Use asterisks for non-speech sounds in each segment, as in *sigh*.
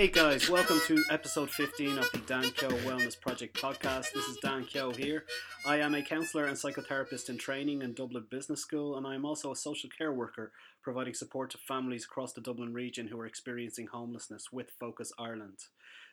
Hey guys, welcome to episode 15 of the Dan Kyo Wellness Project podcast. This is Dan Kyo here. I am a counsellor and psychotherapist in training in Dublin Business School, and I am also a social care worker providing support to families across the Dublin region who are experiencing homelessness with Focus Ireland.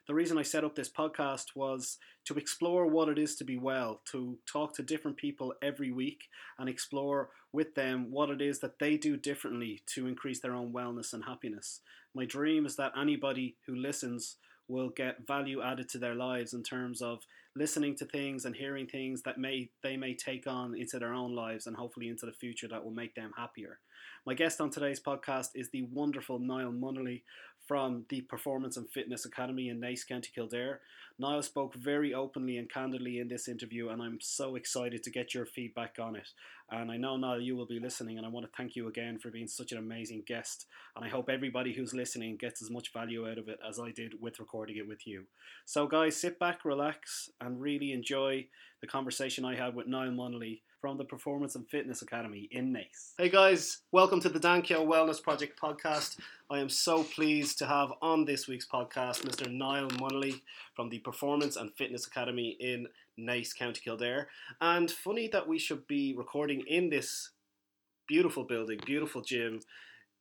The reason I set up this podcast was to explore what it is to be well, to talk to different people every week and explore with them what it is that they do differently to increase their own wellness and happiness. My dream is that anybody who listens will get value added to their lives in terms of listening to things and hearing things that may they may take on into their own lives and hopefully into the future that will make them happier. My guest on today's podcast is the wonderful Niall Munnelly from the Performance and Fitness Academy in Naas, County Kildare. Niall spoke very openly and candidly in this interview, and I'm so excited to get your feedback on it. And I know, Niall, you will be listening, and I want to thank you again for being such an amazing guest. And I hope everybody who's listening gets as much value out of it as I did with recording it with you. So, guys, sit back, relax, and really enjoy the conversation I had with Niall Munnelly from the Performance and Fitness Academy in Naas. Hey guys, welcome to the Dan Kyo Wellness Project podcast. I am so pleased to have on this week's podcast Mr. Niall Munnelly from the Performance and Fitness Academy in Naas, County Kildare. And funny that we should be recording in this beautiful building, beautiful gym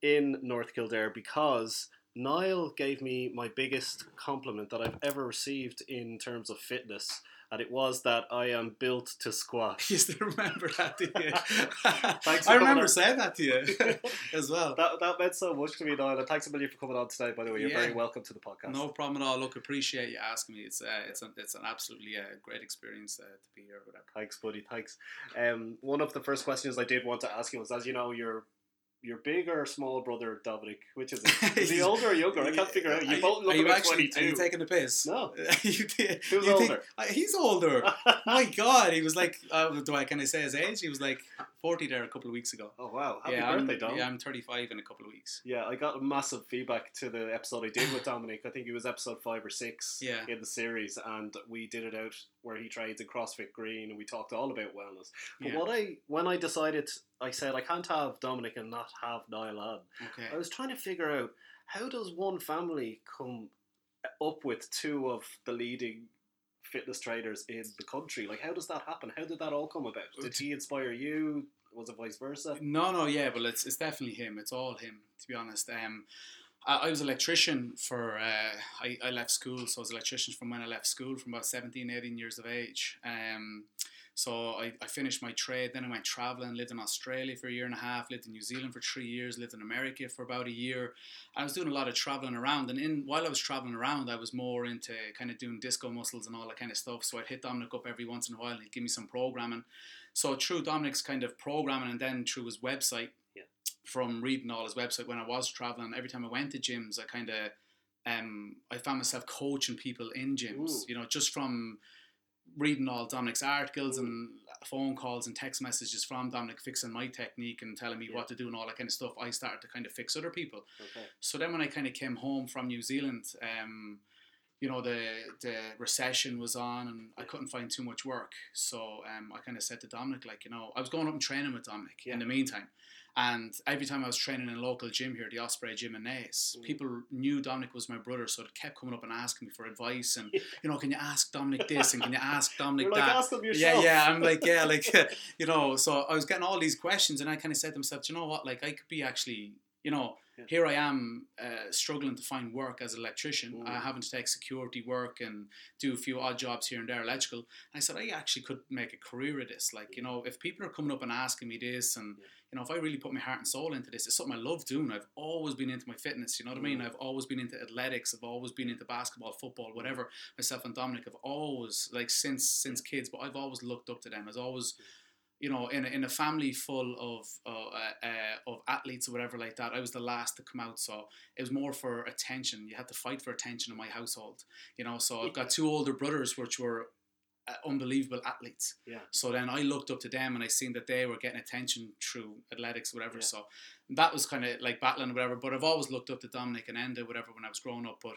in North Kildare because Niall gave me my biggest compliment that I've ever received in terms of fitness and it was that I am built to squat. *laughs* You still remember that, do you? *laughs* Thanks *laughs* I remember on. saying that to you as well. That, that meant so much to me, Niall. And thanks a million for coming on today. By the way, you're Yeah. very welcome to the podcast. No problem at all. Look, appreciate you asking me. It's uh, it's an, it's an absolutely uh, great experience uh, to be here. Whatever. Thanks, buddy. Thanks. Um, one of the first questions I did want to ask you was, as you know, your your big or small brother Dominic, which is it? *laughs* Is he older or younger? I can't figure out. You Are both look are you about actually, twenty Are you taking the piss? No. *laughs* you. Who's you older? uh, he's older. *laughs* My God, he was like, uh, do I can I say his age? He was like forty there a couple of weeks ago. Oh wow! Happy yeah, birthday, Dom. yeah, I'm 35 in a couple of weeks. Yeah, I got massive feedback to the episode I did with Dominic. I think it was episode five or six Yeah. in the series, and we did it out where he trains in CrossFit Green, and we talked all about wellness. But Yeah. what I when I decided, I said I can't have Dominic and not have Niall on. Okay. I was trying to figure out how does one family come up with two of the leading fitness trainers in the country? Like, how does that happen? How did that all come about? Did he inspire you? Was it vice versa? No, no, yeah, but it's it's definitely him. It's all him, to be honest. Um, I, I was an electrician for. Uh, I, I left school, so I was an electrician from when I left school, from about 17, 18 years of age. Um, so I, I finished my trade. Then I went traveling, lived in Australia for a year and a half, lived in New Zealand for three years, lived in America for about a year. I was doing a lot of traveling around, and in while I was traveling around, I was more into kind of doing disco muscles and all that kind of stuff. So I'd hit Dominic up every once in a while, and he'd give me some programming. So through Dominic's kind of programming, and then through his website, Yeah. from reading all his website when I was traveling, every time I went to gyms, I kind of um, I found myself coaching people in gyms. Ooh. You know, just from reading all Dominic's articles and phone calls and text messages from Dominic fixing my technique and telling me Yeah. what to do and all that kind of stuff. I started to kind of fix other people. Okay. So then when I kind of came home from New Zealand, um, you know, the the recession was on and I couldn't find too much work. So um, I kind of said to Dominic, like, you know, I was going up and training with Dominic Yeah. in the meantime. And every time I was training in a local gym here, the Osprey Gym in Naas, Mm. people knew Dominic was my brother, so they kept coming up and asking me for advice and, *laughs* you know, can you ask Dominic this and can you ask Dominic You're like, that? ask Yeah, yeah. I'm like, yeah, like, *laughs* *laughs* you know. So I was getting all these questions, and I kind of said to myself, "Do you know what? Like, I could be actually, you know, Yeah. here I am uh, struggling to find work as an electrician, Mm. uh, having to take security work and do a few odd jobs here and there, electrical. And I said, I actually could make a career of this. Like, you know, if people are coming up and asking me this, and Yeah. You know, if I really put my heart and soul into this, it's something I love doing. I've always been into my fitness. You know what I mean? Mm. I've always been into athletics. I've always been into basketball, football, whatever myself and Dominic have always like since since kids, but I've always looked up to them. As always, you know, in a, in a family full of uh, uh, uh, of athletes or whatever like that, I was the last to come out. So it was more for attention. You had to fight for attention in my household. You know, so I've got two older brothers which were uh, unbelievable athletes. Yeah. So then I looked up to them and I seen that they were getting attention through athletics, whatever. Yeah. So that was kind of like battling, whatever. But I've always looked up to Dominic and Enda, whatever, when I was growing up. But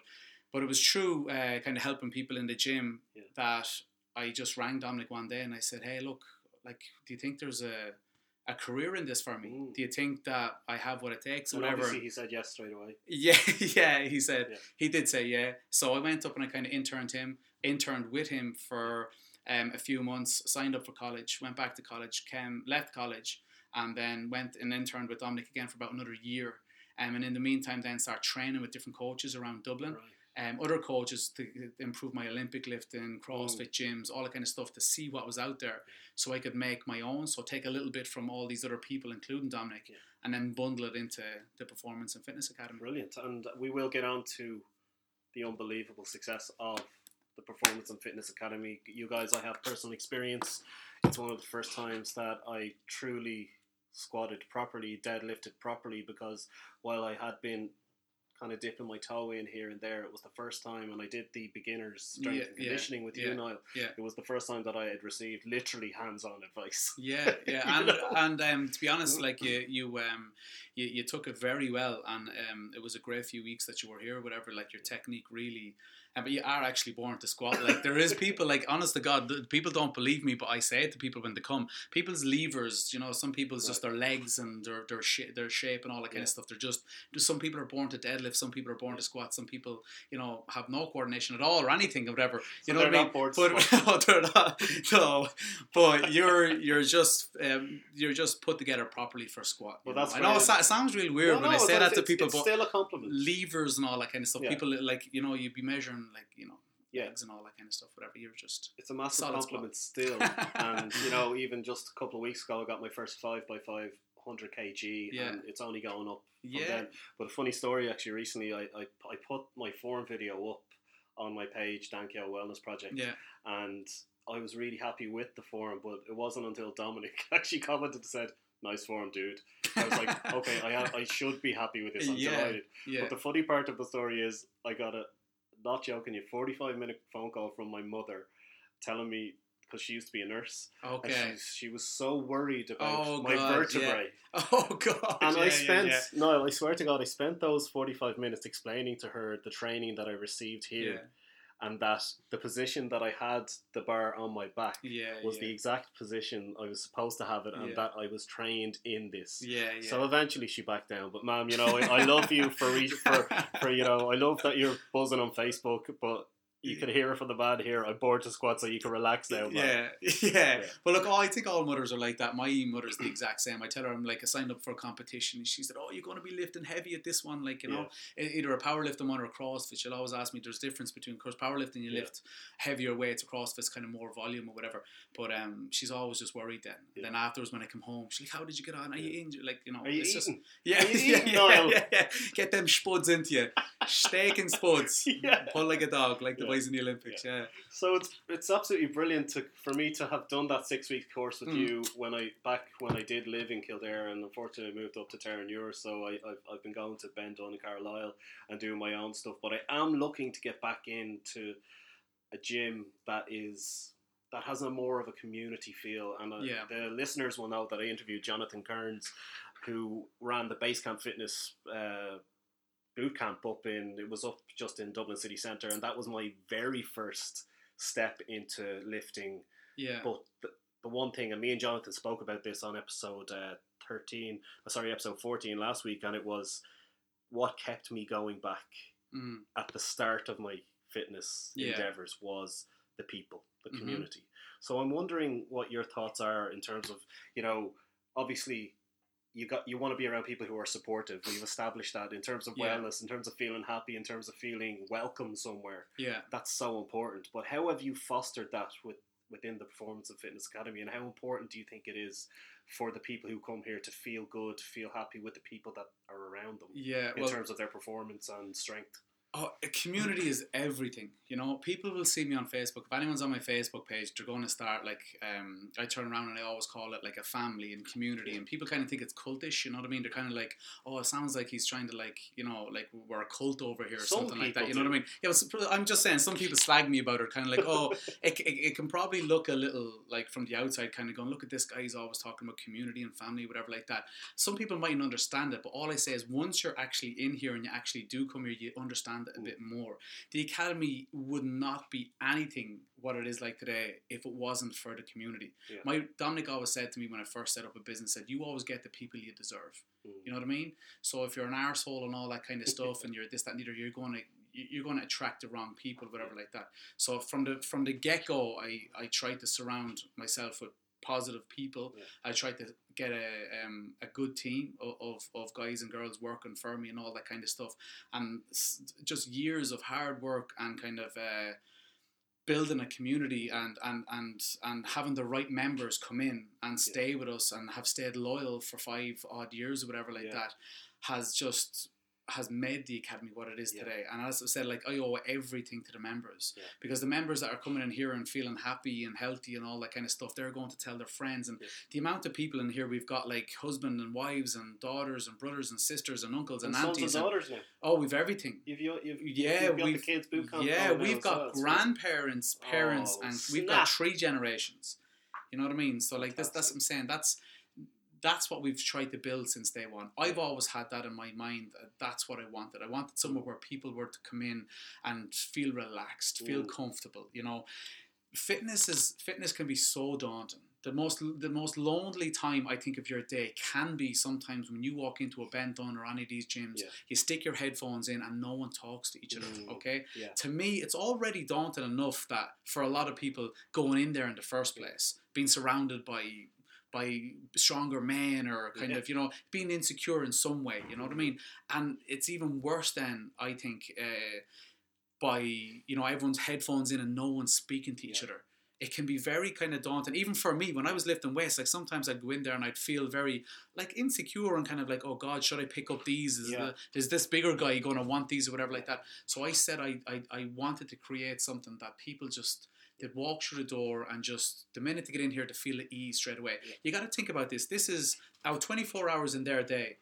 but it was true, uh, kind of helping people in the gym Yeah. that I just rang Dominic one day and I said, hey, look, like, do you think there's a a career in this for me? Do you think that I have what it takes? And Whatever. he said yes straight away. *laughs* Yeah, *laughs* yeah, he said Yeah. he did say yeah. So I went up and I kind of interned him, interned with him for um, a few months, signed up for college, went back to college, came left college, and then went and interned with Dominic again for about another year. Um, and in the meantime, then start training with different coaches around Dublin. Right. Um, other coaches to improve my Olympic lifting, CrossFit gyms, all that kind of stuff to see what was out there, so I could make my own. So take a little bit from all these other people, including Dominic, Yeah. and then bundle it into the Performance and Fitness Academy. Brilliant. And we will get on to the unbelievable success of the Performance and Fitness Academy. You guys, I have personal experience. It's one of the first times that I truly squatted properly, deadlifted properly, because while I had been kind of dipping my toe in here and there, it was the first time, and I did the beginner's strength Yeah, and yeah, conditioning with yeah, you, Niall. yeah. It was the first time that I had received literally hands-on advice. *laughs* Yeah, yeah, and and um, to be honest, like you you um you, you took it very well, and um it was a great few weeks that you were here, whatever. Like your technique really, but you are actually born to squat. Like there is people like honest to God, the, people don't believe me, but I say it to people when they come. People's levers, you know, some people's just their legs and their their sh- their shape and all that kind Yeah. of stuff. They're just just some people are born to deadlift, some people are born to squat, some people you know have no coordination at all or anything or whatever. You So know what I they're mean? not born to but *laughs* squat. no, not. No, but you're you're just um, you're just put together properly for squat. Well, that's know? I know it, it sounds really weird No, when no, I say that to people, but still a compliment. levers and all that kind of stuff. Yeah. People like you know you'd be measuring like you know Yeah. legs and all that kind of stuff. Whatever you're just It's a massive compliment still. *laughs* and you know, even just a couple of weeks ago, I got my first five by five hundred kg, Yeah. and it's only going up. yeah then. But a funny story, actually, recently I, I, I put my form video up on my page, Dankyo Wellness Project, yeah and I was really happy with the form. But it wasn't until Dominic *laughs* actually commented and said, "Nice form, dude." I was like, *laughs* "Okay, I have, I should be happy with this. I'm Yeah. delighted." yeah But the funny part of the story is, I got a not joking you, forty five minute phone call from my mother, telling me because she used to be a nurse, okay. she, she was so worried about Oh, my God, vertebrae. *laughs* Oh god. And yeah, I yeah, spent yeah. no, I swear to God, I spent those forty five minutes explaining to her the training that I received here, Yeah, and that the position that I had the bar on my back yeah, was yeah. the exact position I was supposed to have it, and Yeah. that I was trained in this. yeah, yeah. So eventually she backed down. But ma'am, you know, I, I love you for, *laughs* for for you know, I love that you're buzzing on Facebook, but you can hear it from the man here. I'm bored to squat, so you can relax now. Man. Yeah, *laughs* yeah, Yeah. But look, oh, I think all mothers are like that. My mother's the exact same. I tell her I'm like I signed up for a competition, and she said, "Oh, you're going to be lifting heavy at this one, like you know, e- either a powerlifting one or a CrossFit." She'll always ask me. There's difference between, of course, powerlifting you Yeah. lift heavier weights, CrossFit's kind of more volume or whatever. But um, she's always just worried then. Yeah. Then afterwards, when I come home, she's like, "How did you get on? Are you injured? Like you know, Are you it's just eating? yeah, you *laughs* yeah, eating, yeah, yeah, yeah. Get them spuds into you, steak and spuds." *laughs* Yeah. Pull like a dog, like the Yeah. boys in the Olympics. Yeah, So it's it's absolutely brilliant to for me to have done that six week course with Mm. you when I back when I did live in Kildare and unfortunately I moved up to Terenure so I, I've, I've been going to Ben Dunne and Carlisle and doing my own stuff but I am looking to get back into a gym that is that has a more of a community feel and uh, Yeah. the listeners will know that I interviewed Jonathan Kearns who ran the Basecamp Fitness uh, boot camp up in it was up just in Dublin city centre and that was my very first step into lifting yeah, but the, the one thing and me and Jonathan spoke about this on episode uh, 13 uh, sorry episode 14 last week and it was what kept me going back mm, at the start of my fitness Yeah. endeavors was the people the Mhm. community so I'm wondering what your thoughts are in terms of you know obviously you got you want to be around people who are supportive. We've established that in terms of Yeah. wellness, in terms of feeling happy, in terms of feeling welcome somewhere. yeah. That's so important. But how have you fostered that with within the Performance and Fitness Academy, and how important do you think it is for the people who come here to feel good, feel happy with the people that are around them Yeah, in well, terms of their performance and strength? Oh, a community is everything. You know, people will see me on Facebook. If anyone's on my Facebook page, they're going to start like um, I turn around and I always call it like a family and community, and people kind of think it's cultish. You know what I mean? They're kind of like, oh, it sounds like he's trying to like, you know, like we're a cult over here or Some something like that. You know what I mean? Yeah, well, I'm just saying. Some people slag me about it, kind of like, oh, *laughs* it, it, it can probably look a little like from the outside, kind of going, look at this guy. He's always talking about community and family, whatever like that. Some people mightn't understand it, but all I say is once you're actually in here and you actually do come here, you understand understand a bit more. The academy would not be anything what it is like today if it wasn't for the community. Yeah. My Dominic always said to me when I first set up a business, said you always get the people you deserve. Mm. You know what I mean? So if you're an arsehole and all that kind of *laughs* stuff, and you're this, that, neither, you're going to you're going to attract the wrong people, whatever like that. So from the from the get go, I I tried to surround myself with positive people. Yeah. I tried to get a um, a good team of, of, of guys and girls working for me and all that kind of stuff, and just years of hard work and kind of. Uh, building a community and, and, and, and having the right members come in and stay with us and have stayed loyal for five odd years or whatever like Yeah. that has just has made the academy what it is Yeah. today. And as I said, like I owe everything to the members Yeah. because the members that are coming in here and feeling happy and healthy and all that kind of stuff, they're going to tell their friends. And Yeah. the amount of people in here we've got like husband and wives and daughters and brothers and sisters and uncles and, And aunties. and daughters now. oh, we've everything. You've, you've, Yeah, you've got the we've- kids boot camp. Yeah, we've got so- grandparents, parents, Oh, and we've got three generations. You know what I mean? So like that's that's what I'm saying. That's that's what we've tried to build since day one. I've always had that in my mind. that That's what I wanted. I wanted somewhere where people were to come in and feel relaxed, feel Mm. comfortable. You know, fitness is fitness can be so daunting. The most the most lonely time I think of your day can be sometimes when you walk into a Ben Dunne or any of these gyms. Yeah. You stick your headphones in and no one talks to each other. Mm. Okay, Yeah. to me, it's already daunting enough that for a lot of people going in there in the first place, being surrounded by by stronger men or kind Yeah. of you know being insecure in some way, you know what I mean? And it's even worse than I think uh, by you know everyone's headphones in and no one's speaking to each Yeah. other. It can be very kind of daunting, even for me. When I was lifting weights, like sometimes I'd go in there and I'd feel very like insecure and kind of like, oh God, should I pick up these? Is, Yeah. the, is this bigger guy going to want these or whatever like that? So I said I, I, I wanted to create something that people just they'd walk through the door and just the minute they get in here to feel the ease straight away. Yeah. You got to think about this. This is our 24 hours in their day.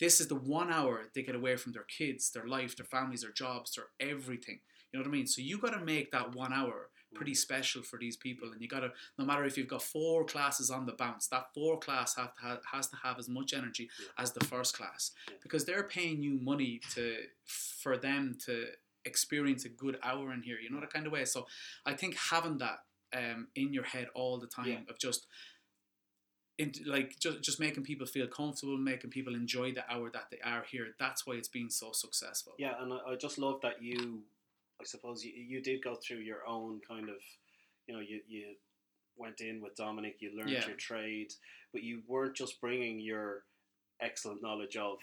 This is the one hour they get away from their kids, their life, their families, their jobs, their everything. You know what I mean? So you got to make that one hour pretty mm. special for these people, and you got to no matter if you've got four classes on the bounce, that four class have to ha- has to have as much energy Yeah. as the first class Yeah. because they're paying you money to for them to experience a good hour in here. You know that kind of way. So I think having that um, in your head all the time Yeah. of just. In, like just, just making people feel comfortable, making people enjoy the hour that they are here. That's why it's been so successful. Yeah, and I, I just love that you, I suppose you, you did go through your own kind of, you know, you, you went in with Dominic, you learned Yeah. your trade, but you weren't just bringing your excellent knowledge of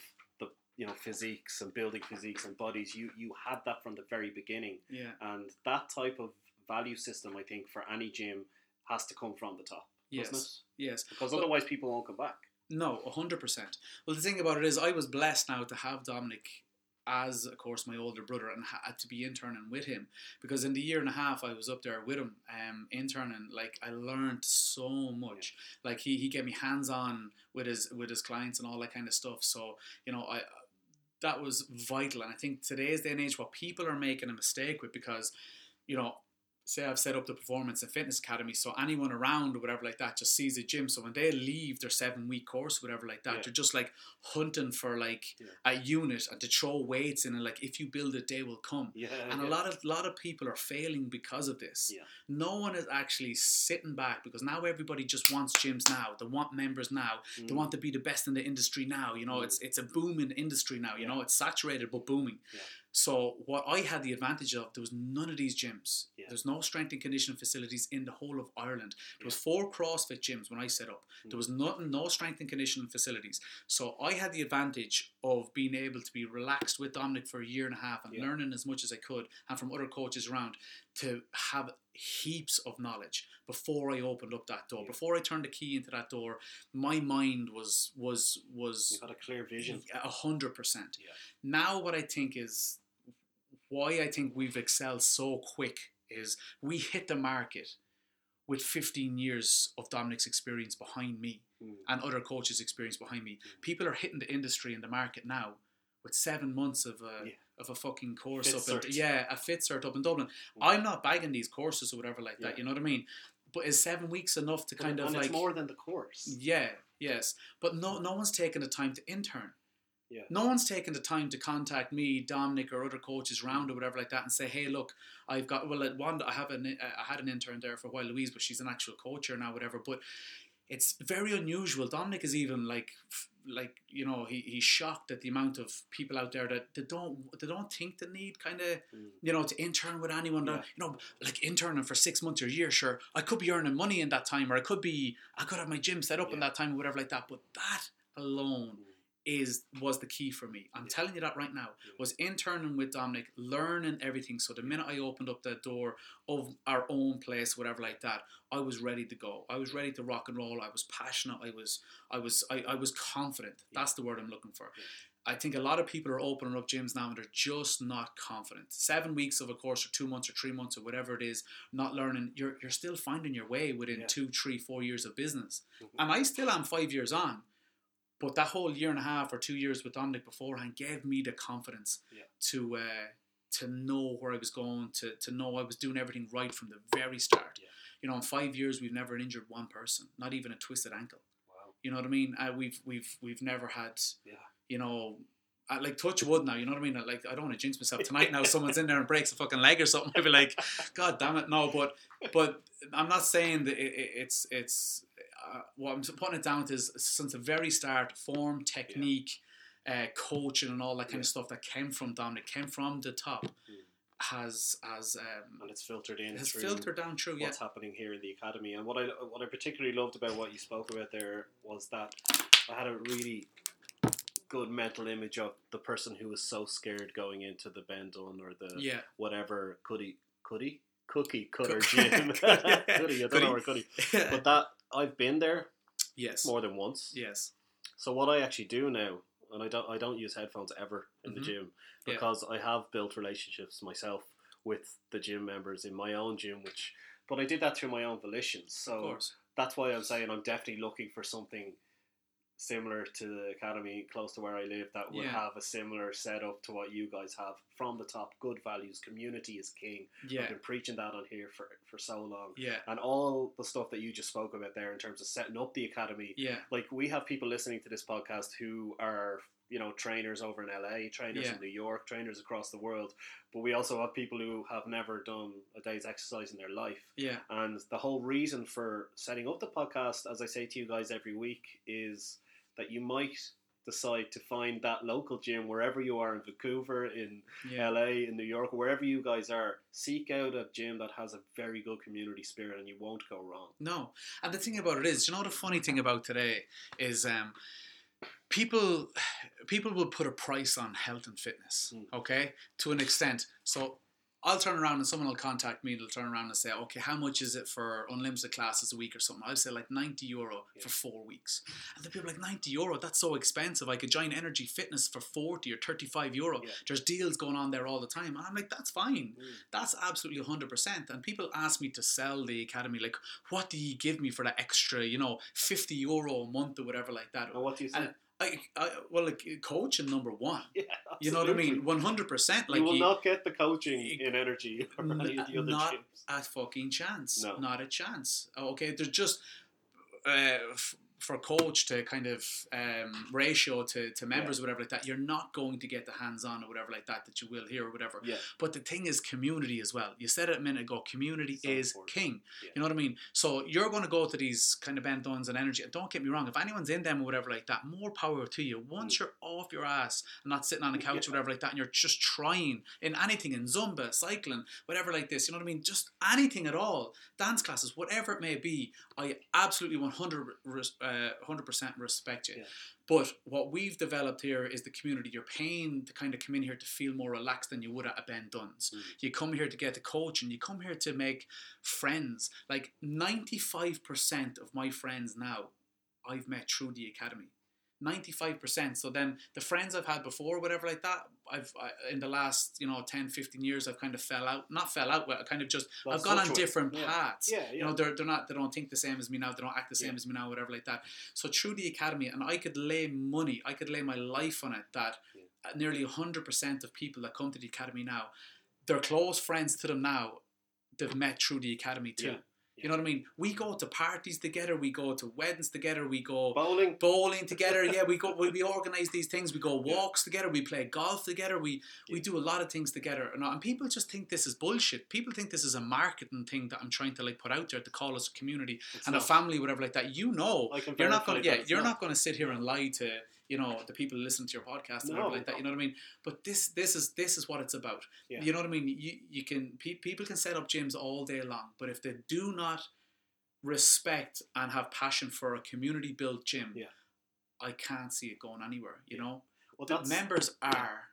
you know, physiques and building physiques and bodies. You you had that from the very beginning, Yeah. and that type of value system, I think, for any gym has to come from the top, doesn't Yes. it? Yes. Because Well- otherwise, people won't come back. No, hundred percent. Well, the thing about it is, I was blessed now to have Dominic as, of course, my older brother, and had to be interning with him because in the year and a half I was up there with him, um, interning. Like I learned so much. Like he he gave me hands on with his with his clients and all that kind of stuff. So you know, I that was vital. And I think today's day and age, what people are making a mistake with because, you know, say I've set up the performance and fitness academy, so anyone around or whatever like that just sees a gym. So when they leave their seven week course, whatever like that, Yeah. they're just like hunting for like Yeah. a unit and to throw weights in and like if you build it, they will come. Yeah, And yeah. a lot of lot of people are failing because of this. Yeah. No one is actually sitting back because now everybody just wants gyms now. They want members now. They Mm. want to be the best in the industry now. You know, Mm. it's it's a booming industry now. You know, it's saturated but booming. Yeah. So what I had the advantage of, there was none of these gyms. Yeah. There's no strength and conditioning facilities in the whole of Ireland. There was four CrossFit gyms when I set up. Mm. There was nothing, no strength and conditioning facilities. So I had the advantage of being able to be relaxed with Dominic for a year and a half and Yeah. learning as much as I could and from other coaches around to have heaps of knowledge before I opened up that door. Yeah. Before I turned the key into that door, my mind was was was You've got a clear vision. a hundred percent. Now, what I think is why I think we've excelled so quick is we hit the market with 15 years of Dominic's experience behind me Mm. and other coaches' experience behind me. Mm. People are hitting the industry and the market now with seven months of a Yeah. Of a fucking course Fit up in yeah a fit cert up in Dublin. Mm. I'm not bagging these courses or whatever like that. You know what I mean? But is seven weeks enough to kind and of like more than the course. yeah, yes. But no, no one's taking the time to intern. Yeah. No one's taken the time to contact me, Dominic, or other coaches around or whatever like that, and say, "Hey, look, I've got well, at one, I have an, I had an intern there for a while, Louise, but she's an actual coach here now, whatever." But it's very unusual. Dominic is even like, like you know, he, he's shocked at the amount of people out there that they don't they don't think they need kind of Mm. you know to intern with anyone. Yeah. That, you know, like interning for six months or a year. Sure, I could be earning money in that time, or I could be I could have my gym set up in that time or whatever like that. But that alone Mm. Is was the key for me. I'm Yeah. telling you that right now. Yeah. Was interning with Dominic, learning everything. So the minute I opened up the door of our own place, whatever like that, I was ready to go. I was ready to rock and roll. I was passionate. I was I was I, I was confident. Yeah. That's the word I'm looking for. I think a lot of people are opening up gyms now and they're just not confident. Seven weeks of a course, or two months, or three months, or whatever it is, not learning. You're you're still finding your way within Yeah. two, three, four years of business, Mhm. and I still am five years on. But that whole year and a half or two years with Dominic beforehand gave me the confidence Yeah. to uh, to know where I was going, to, to know I was doing everything right from the very start. Yeah. You know, in five years we've never injured one person, not even a twisted ankle. Wow. You know what I mean? Uh, we've we've we've never had, Yeah. you know, uh, like touch wood now. You know what I mean? Like I don't want to jinx myself tonight. Now someone's in there and breaks a fucking leg or something. I'd be like, God damn it, no. But but I'm not saying that it, it, it's it's uh, what I'm putting it down to is since the very start, form, technique, uh, coaching, and all that kind Yeah. of stuff that came from Dominic, came from the top, Mm. has has um, And it's filtered in has filtered down through. Yeah, what's happening here in the academy. And what I what I particularly loved about what you spoke about there was that I had a really good mental image of the person who was so scared going into the Ben Dunne or the yeah, whatever cookie cookie cookie cutter Cook- *laughs* gym. *laughs* Yeah. *laughs* Cookie, I don't know where cookie. But that I've been there yes, more than once. yes, So what I actually do now, and I don't I don't use headphones ever in Mhm. the gym Yeah. because I have built relationships myself with the gym members in my own gym, which but I did that through my own volition. So that's why I'm saying I'm definitely looking for something similar to the academy close to where I live that would Yeah. have a similar setup to what you guys have from the top. Good values, community is king. Yeah. I've been preaching that on here for for so long. yeah, And all the stuff that you just spoke about there in terms of setting up the academy, yeah, like we have people listening to this podcast who are you know trainers over in LA, trainers Yeah. in New York, trainers across the world, but we also have people who have never done a day's exercise in their life. yeah, And the whole reason for setting up the podcast, as I say to you guys every week, is that you might decide to find that local gym wherever you are in Vancouver, in yeah. LA, in New York, wherever you guys are. Seek out a gym that has a very good community spirit, and you won't go wrong. No, and the thing about it is, you know, the funny thing about today is, um, people, people will put a price on health and fitness. Mm. Okay, to an extent. So I'll turn around and someone will contact me. And they'll turn around and say, "Okay, how much is it for unlimited classes a week or something?" I'll say like ninety euro Yeah. for four weeks, and the people are like ninety euro. That's so expensive. I could join Energie Fitness for forty or thirty-five euro. Yeah. There's deals going on there all the time, and I'm like, that's fine. Mm. That's absolutely 100%. And people ask me to sell the academy, like, what do you give me for that extra, you know, 50 euro a month or whatever like that? And what do you think? And I, I, well, like, coaching number one. yeah, You know what I mean? 100%. Like, you will you- not get the coaching you- in Energie *laughs* or N- any of the other not- gyms. a fucking chance. No. Not a chance. Okay, there's just uh, f- for coach to kind of um, ratio to, to members or whatever like that. You're not going to get the hands on or whatever like that that you will here or whatever. Yeah, But the thing is, community as well. You said it a minute ago. Community So is important. king. Yeah. You know what I mean? So you're going to go to these kind of Ben Dunnes and Energie. And don't get me wrong. If anyone's in them or whatever like that, more power to you. Once Mm. you're off your ass and not sitting on a couch Yeah. or whatever like that, and you're just trying in anything in Zumba, cycling, whatever like this. You know what I mean? Just anything at all. Dance classes, whatever it may be. I absolutely 100 res- uh, 100% respect you. Yeah. But what we've developed here is the community. You're paying to kind of come in here to feel more relaxed than you would at a Ben Dunne's. Mm. You come here to get the coach and you come here to make friends. Like 95% of my friends now, I've met through the academy. 95%. So then the friends I've had before, whatever like that, I've I, in the last, you know, 10, 15 years, I've kind of fell out. Not fell out, but I kind of just, Well, I've gone on different Yeah. paths. Yeah, yeah. You know, they're, they're not, they don't think the same as me now. They don't act the same Yeah. as me now, whatever like that. So through the academy, and I could lay money, I could lay my life on it that nearly 100% of people that come to the academy now, they're close friends to them now, they've met through the academy too. Yeah. You know what I mean? We go to parties together. We go to weddings together. We go Bowling. bowling together. Yeah, we go. We, we *laughs* organize these things. We go Yeah. walks together. We play golf together. We we do a lot of things together. And, uh, and people just think this is bullshit. People think this is a marketing thing that I'm trying to like put out there to call us a community It's and a family, whatever like that. You know, you're not going. Yeah, you're not. not going to sit here and lie to you know the people listen to your podcast and No. like that. You know what I mean? But this this is this is what it's about. Yeah. You know what I mean? You you can pe- people can set up gyms all day long, but if they do not respect and have passion for a community built gym, Yeah. I can't see it going anywhere. You know, Well, the members are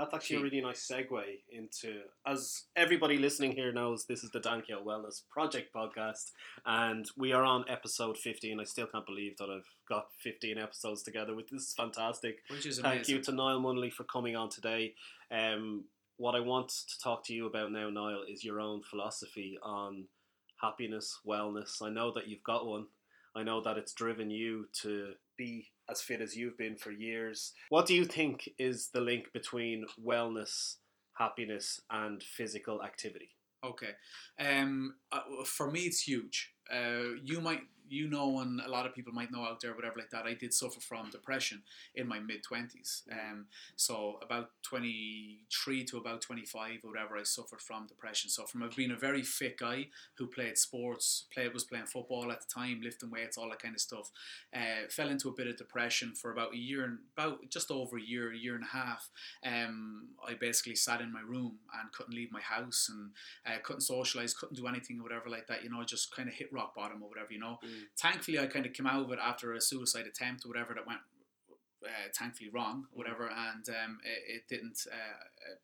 That's actually a really nice segue into, as everybody listening here knows, this is the Dankyo Wellness Project podcast, and we are on episode 15. I still can't believe that I've got 15 episodes together with this. is fantastic. which is Thank amazing. you to Niall Munnelly for coming on today. Um, what I want to talk to you about now, Niall, is your own philosophy on happiness, wellness. I know that you've got one. I know that it's driven you to be as fit as you've been for years. What do you think is the link between wellness, happiness, and physical activity? Okay. Um, uh, for me, it's huge. Uh, you might, you know, and a lot of people might know out there, whatever like that. I did suffer from depression in my mid twenties. Um, so about twenty three to about twenty five, or whatever, I suffered from depression. So from being a very fit guy who played sports, played was playing football at the time, lifting weights, all that kind of stuff, uh, fell into a bit of depression for about a year and about just over a year, a year and a half. Um, I basically sat in my room and couldn't leave my house and uh, couldn't socialize, couldn't do anything or whatever like that. You know, just kind of hit rock bottom or whatever. You know. Mm. Thankfully, I kind of came out of it after a suicide attempt or whatever that went uh, thankfully wrong, or whatever, and um, it, it didn't. Uh,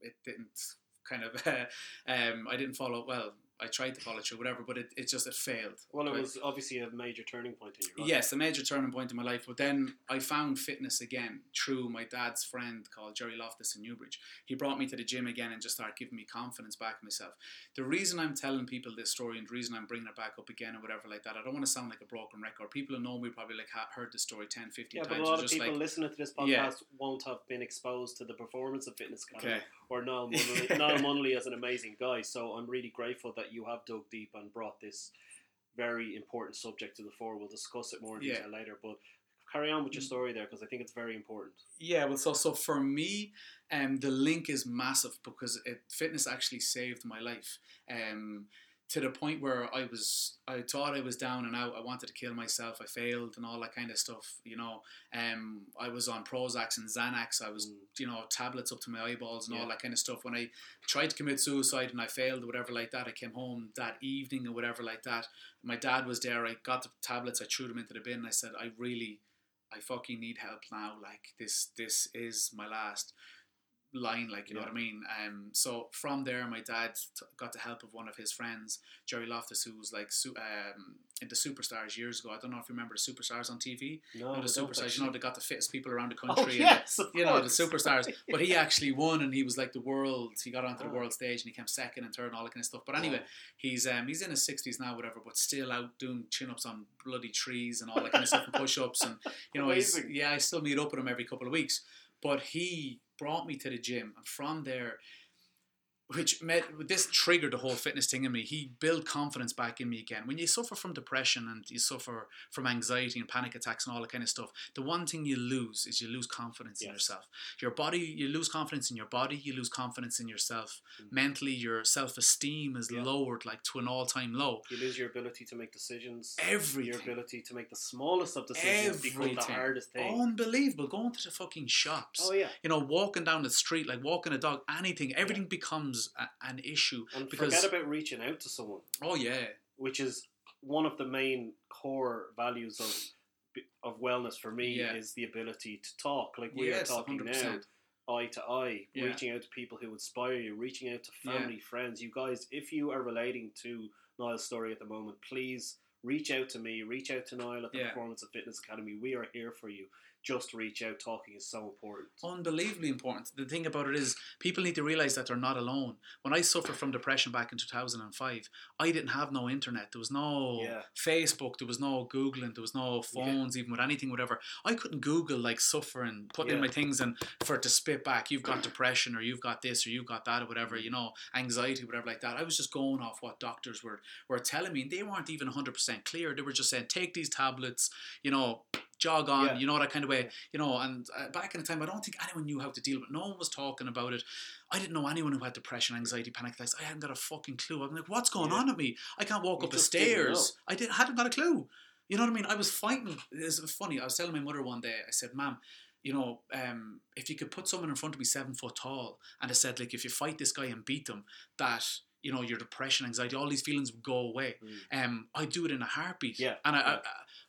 it didn't kind of. *laughs* um, I didn't follow. Up well, I tried to follow through, whatever, but it, it just it failed. Well, it Right. was obviously a major turning point in your life. Yes, a major turning point in my life. But then I found fitness again through my dad's friend called Jerry Loftus in Newbridge. He brought me to the gym again and just started giving me confidence back in myself. The reason I'm telling people this story and the reason I'm bringing it back up again or whatever like that, I don't want to sound like a broken record. People who know me probably like ha- heard the story 10, 15 Yeah, but a and lot of people like, listening to this podcast Yeah. won't have been exposed to the performance of Fitness Academy okay, or Niall *laughs* Munnelly. Niall Munnelly is an amazing guy, so I'm really grateful that you have dug deep and brought this very important subject to the fore. We'll discuss it more in Yeah. detail later, but carry on with your story there because I think it's very important. Yeah, well, so so for me, um, the link is massive because it, fitness actually saved my life. Um, to the point where I was, I thought I was down and out. I wanted to kill myself. I failed and all that kind of stuff. You know, um, I was on Prozac and Xanax. I was, Mm. you know, tablets up to my eyeballs and Yeah. all that kind of stuff. When I tried to commit suicide and I failed or whatever like that, I came home that evening or whatever like that. My dad was there. I got the tablets. I threw them into the bin. And I said, I really, I fucking need help now. Like this, this is my last line. Like you know Yeah. what I mean. Um. So from there, my dad t- got the help of one of his friends, Jerry Loftus, who was like su- um into Superstars years ago. I don't know if you remember the Superstars on TV. No, You know, the Superstars. You know, they got the fittest people around the Oh, country. and yes, you know the superstars. But he actually won, and he was like the world. He got onto the Ah. world stage, and he came second and third, and all that kind of stuff. But anyway, he's um he's in his sixties now, whatever, but still out doing chin ups on bloody trees and all that kind of stuff, and push ups, and you know, he's yeah, I still meet up with him every couple of weeks. But he brought me to the gym, and from there. Which met, this triggered the whole fitness thing in me. He built confidence back in me again. When you suffer from depression and you suffer from anxiety and panic attacks and all that kind of stuff, the one thing you lose is you lose confidence in yourself. Your body, you lose confidence in your body, you lose confidence in yourself. Mm. Mentally, your self esteem is Yeah. lowered like to an all time low. You lose your ability to make decisions. Everything. Your ability to make the smallest of decisions become the hardest thing. Unbelievable. Going to the fucking shops. Oh yeah, You know, walking down the street, like walking a dog, anything, everything becomes a, an issue. and Because- forget about reaching out to someone, Oh, yeah. which is one of the main core values of of wellness for me Yeah. is the ability to talk. Like we yes, are talking now, 100%. eye to eye, Yeah. reaching out to people who inspire you, reaching out to Yeah. family, friends. You guys, if you are relating to Niall's story at the moment, please reach out to me, reach out to Niall at the Yeah. Performance and Fitness Academy. We are here for you. Just reach out. Talking is so important. unbelievably important. The thing about it is, people need to realize that they're not alone. When I suffered from depression back in 2005, I didn't have no internet. There was no Yeah. Facebook. There was no Googling. There was no phones, even with anything, whatever. I couldn't Google like suffering, put in my things, and for it to spit back, you've got depression, or you've got this, or you've got that, or whatever, you mm-hmm. know, anxiety, whatever like that. I was just going off what doctors were were telling me, and they weren't even 100% clear. They were just saying, take these tablets, you know, jog on, Yeah. you know, that kind of way, you know. And uh, back in the time, I don't think anyone knew how to deal with it. No one was talking about it. I didn't know anyone who had depression, anxiety, panic attacks. I hadn't got a fucking clue. I'm like, what's going Yeah. on with me? I can't walk You up the stairs. I didn't, hadn't got a clue. You know what I mean? I was fighting. It's funny. I was telling my mother one day, I said, Ma'am, you know, um, if you could put someone in front of me seven foot tall, and I said, like, if you fight this guy and beat them, that you know your depression, anxiety, all these feelings would go away. Um, I'd do it in a heartbeat. Yeah, And I, I, yeah. I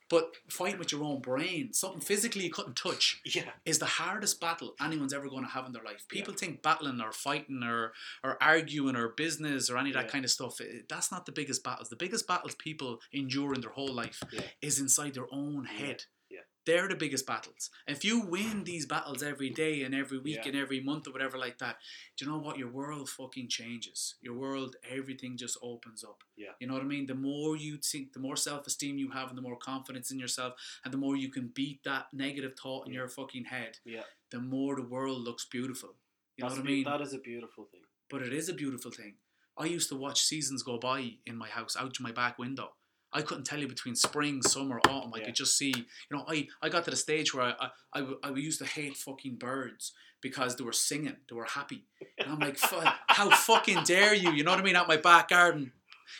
but fighting with your own brain, something physically you couldn't touch, Yeah, is the hardest battle anyone's ever going to have in their life. People think battling or fighting or or arguing or business or any of that Yeah. kind of stuff. eh, That's not the biggest battles. The biggest battles people endure in their whole life Yeah. is inside their own Yeah. head. They're the biggest battles. If you win these battles every day and every week Yeah. and every month or whatever like that, do you know what? Your world fucking changes. Your world, everything just opens up. Yeah. You know what I mean? The more you think, the more self esteem you have and the more confidence in yourself and the more you can beat that negative thought in Yeah. your fucking head, yeah. the more the world looks beautiful. You know what I mean? That is a beautiful thing. but it is a beautiful thing. I used to watch seasons go by in my house out to my back window. I couldn't tell you between spring, summer, autumn. I Yeah. could just see, you know, I, I got to the stage where I I I used to hate fucking birds because they were singing, they were happy. And I'm like, *laughs* how fucking dare you? You know what I mean? Out my back garden.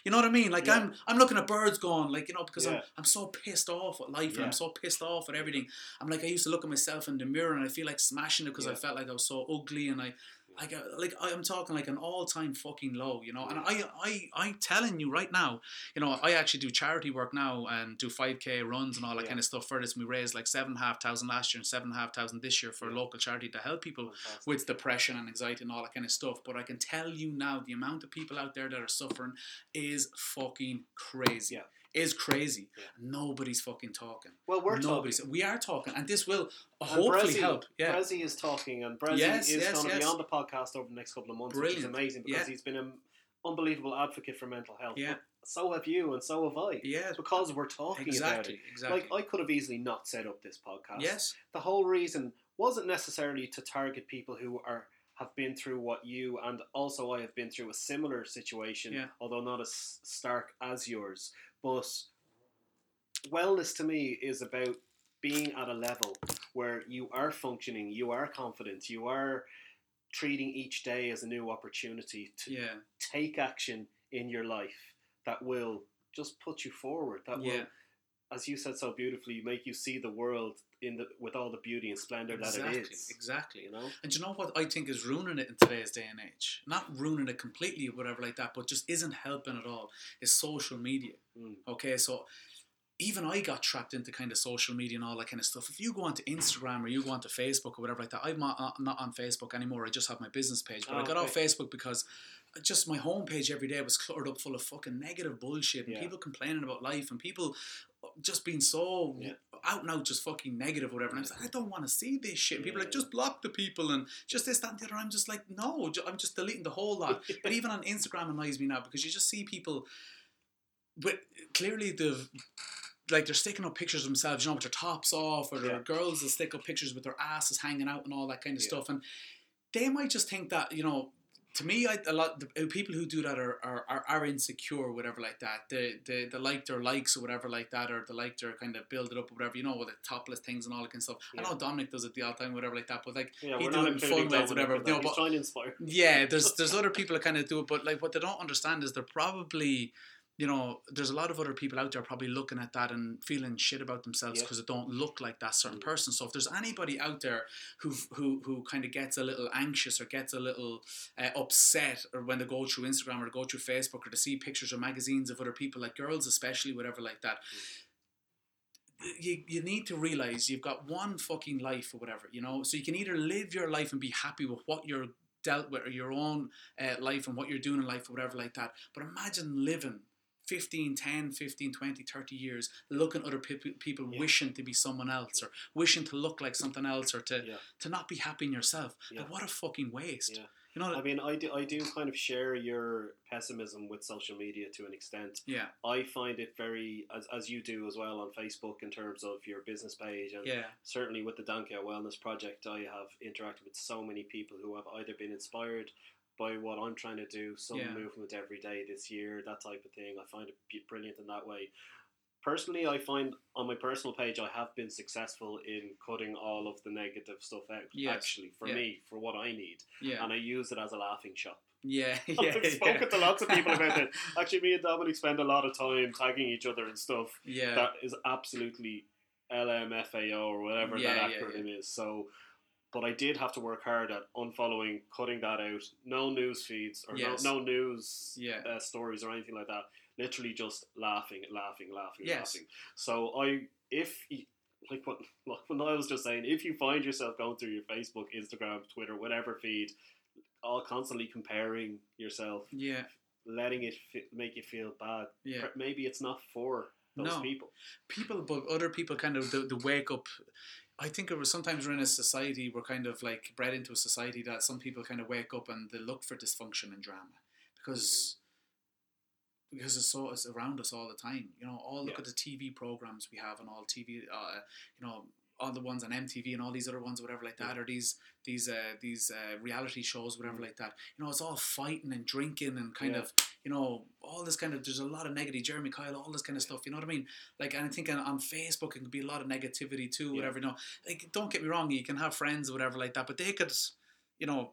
You know what I mean? Like Yeah. I'm, I'm looking at birds going, like you know, because I'm, I'm so pissed off at life and I'm so pissed off at everything. I'm like, I used to look at myself in the mirror and I feel like smashing it because I felt like I was so ugly and I, Uh, I got like I'm talking like an all time fucking low, you know. And I I I telling you right now, you know, I actually do charity work now and do five k runs and all that Yeah. kind of stuff for this. We raised like seven and a half thousand last year and seven and a half thousand this year for a local charity to help people Fantastic. with depression and anxiety and all that kind of stuff. But I can tell you now, the amount of people out there that are suffering is fucking crazy. Yeah. Is crazy. Yeah. Nobody's fucking talking. well, we're Nobody's. talking. We are talking, and this will And hopefully Bressie- help. Yeah. Bressie is talking, and Bressie Yes, is yes, going to yes. be on the podcast over the next couple of months, which is amazing because Yeah. he's been an unbelievable advocate for mental health. Yeah. But so have you, and so have I. yeah. Because we're talking about it. Exactly. Exactly. Like I could have easily not set up this podcast. yes. The whole reason wasn't necessarily to target people who are have been through what you and also I have been through a similar situation, Yeah. although not as stark as yours. But wellness to me is about being at a level where you are functioning, you are confident, you are treating each day as a new opportunity to Yeah. take action in your life that will just put you forward. That will Yeah. As you said so beautifully, you make you see the world in the with all the beauty and splendor Exactly. that it is. Exactly. You know, And do you know what I think is ruining it in today's day and age? Not ruining it completely or whatever like that, but just isn't helping at all. Is social media. Mm. Okay, so even I got trapped into kind of social media and all that kind of stuff. If you go onto Instagram or you go onto Facebook or whatever like that, I'm not, I'm not on Facebook anymore. I just have my business page. But Oh, I got off. Facebook because just my homepage every day was cluttered up full of fucking negative bullshit and Yeah. people complaining about life and people uh, just being so Yeah. out and out just fucking negative or whatever. And I was like, I don't want to see this shit. And people are like, just block the people and just this, that, and the other. I'm just like, no, I'm just deleting the whole lot. *laughs* But even on Instagram annoys me now because you just see people with clearly the like they're sticking up pictures of themselves, you know, with their tops off, or their Yeah. girls that stick up pictures with their asses hanging out and all that kind of Yeah. stuff. And they might just think that, you know, to me, I, a lot the uh, people who do that are, are, are, are insecure, whatever like that. They, they they like their likes or whatever like that, or they like their kind of build it up or whatever, you know, with the topless things and all that kind of stuff. I know Dominic does it the odd time, whatever like that, but like yeah, He do it in fun ways, whatever. He's but- trying to inspire. yeah, there's there's *laughs* other people that kind of do it, but like what they don't understand is they're probably, you know, there's a lot of other people out there probably looking at that and feeling shit about themselves because it don't look like that certain Mm. person. So if there's anybody out there who who who kind of gets a little anxious or gets a little uh, upset or when they go through Instagram or they go through Facebook or to see pictures or magazines of other people, like girls especially, whatever like that. You, you need to realize you've got one fucking life or whatever, you know. So you can either live your life and be happy with what you're dealt with or your own uh, life and what you're doing in life or whatever like that. But imagine living 15, 10, 15, 20, 30 years looking at other pe- people Yeah. wishing to be someone else or wishing to look like something else or to, Yeah. to not be happy in yourself. Yeah. Like, what a fucking waste. You know, I mean, I do, I do kind of share your pessimism with social media to an extent. yeah, I find it very, as, as you do as well on Facebook in terms of your business page and yeah, certainly with the Dankia Wellness Project, I have interacted with so many people who have either been inspired by what I'm trying to do, some Yeah. movement every day this year, that type of thing. I find it brilliant in that way. Personally, I find on my personal page, I have been successful in cutting all of the negative stuff out. Yes. Actually, for Yeah. me, for what I need, yeah, and I use it as a laughing shop. yeah, *laughs* yeah. I've spoken yeah. to lots of people about it. *laughs* Actually, me and Dominic spend a lot of time tagging each other and stuff Yeah, that is absolutely LMFAO or whatever that acronym is. So, but I did have to work hard at unfollowing, cutting that out. No news feeds or Yes. no, no news Yeah. uh, stories or anything like that. Literally just laughing, laughing, laughing, Yes. laughing. So I, if like what like when I was just saying, if you find yourself going through your Facebook, Instagram, Twitter, whatever feed, all constantly comparing yourself, yeah, letting it fi- make you feel bad. yeah. Maybe it's not for those No. people. people but other people kind of the, the wake up i think it was sometimes we're in a society we're kind of like bred into a society that some people kind of wake up and they look for dysfunction and drama because because it's so it's around us all the time you know all look Yeah. at the tv programs we have and all tv uh, you know all the ones on MTV and all these other ones, whatever like that, Yeah. or these these uh, these uh, reality shows, whatever Mhm. like that. You know, it's all fighting and drinking and kind Yeah. of you know all this kind of. There's a lot of negativity. Jeremy Kyle, all this kind of stuff. You know what I mean? Like, and I think on, on Facebook it can be a lot of negativity too. Yeah. Whatever. You know, like don't get me wrong, you can have friends or whatever like that, but they could, you know.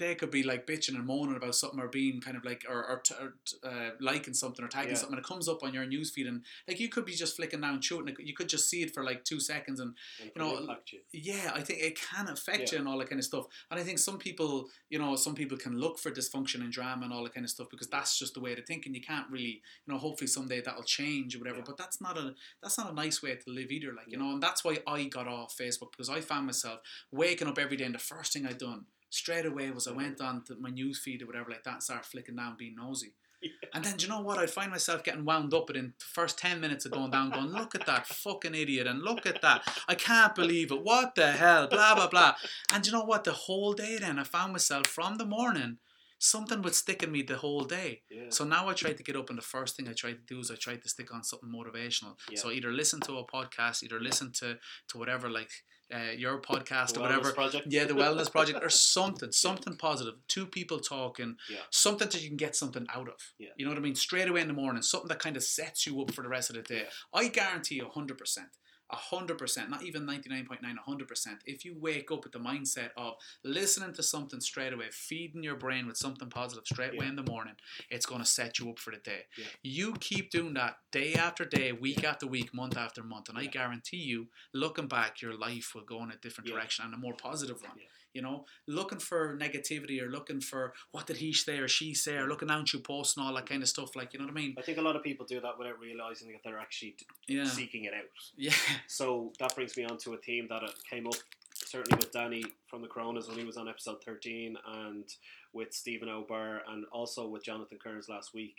They could be like bitching and moaning about something or being kind of like or, or, t- or uh, liking something or tagging Yeah. something and it comes up on your newsfeed and like you could be just flicking down shooting it, you could just see it for like two seconds and And You know, you. yeah, I think it can affect Yeah. you and all that kind of stuff. And I think some people, you know, some people can look for dysfunction and drama and all that kind of stuff because that's just the way to think, and you can't really, you know, hopefully someday that'll change or whatever. Yeah. But that's not a that's not a nice way to live either. Like you know, and that's why I got off Facebook because I found myself waking up every day and the first thing I'd done straight away was I went mm-hmm. on to my news feed or whatever like that and started flicking down, being nosy. *laughs* And then do you know what? I'd find myself getting wound up within the first 10 minutes of going down, *laughs* going, look at that fucking idiot, and look at that. I can't believe it. What the hell? Blah, blah, blah. And do you know what? The whole day then, I found myself from the morning, something would stick in me the whole day. Yeah. So now I try to get up, and the first thing I try to do is I try to stick on something motivational. Yeah. So either listen to a podcast, either listen to, to whatever, like uh, your podcast The or Wellness whatever. Project. Yeah, the wellness *laughs* project or something, something positive. Two people talking, Yeah. something that you can get something out of. Yeah. You know what I mean? Straight away in the morning, something that kind of sets you up for the rest of the day. I guarantee you 100%. 100%, not even 99.9, 100%. If you wake up with the mindset of listening to something straight away, feeding your brain with something positive straight away Yeah. in the morning, it's going to set you up for the day. Yeah. You keep doing that day after day, week after week, month after month, and I guarantee you, looking back, your life will go in a different direction and a more positive one. You know, looking for negativity or looking for what did he say or she say or looking down through posts and all that kind of stuff. Like, you know what I mean? I think a lot of people do that without realizing that they're actually Yeah. seeking it out. Yeah. *laughs* So that brings me on to a theme that came up certainly with Danny from the Coronas when he was on episode 13 and with Stephen O'Barr and also with Jonathan Kearns last week.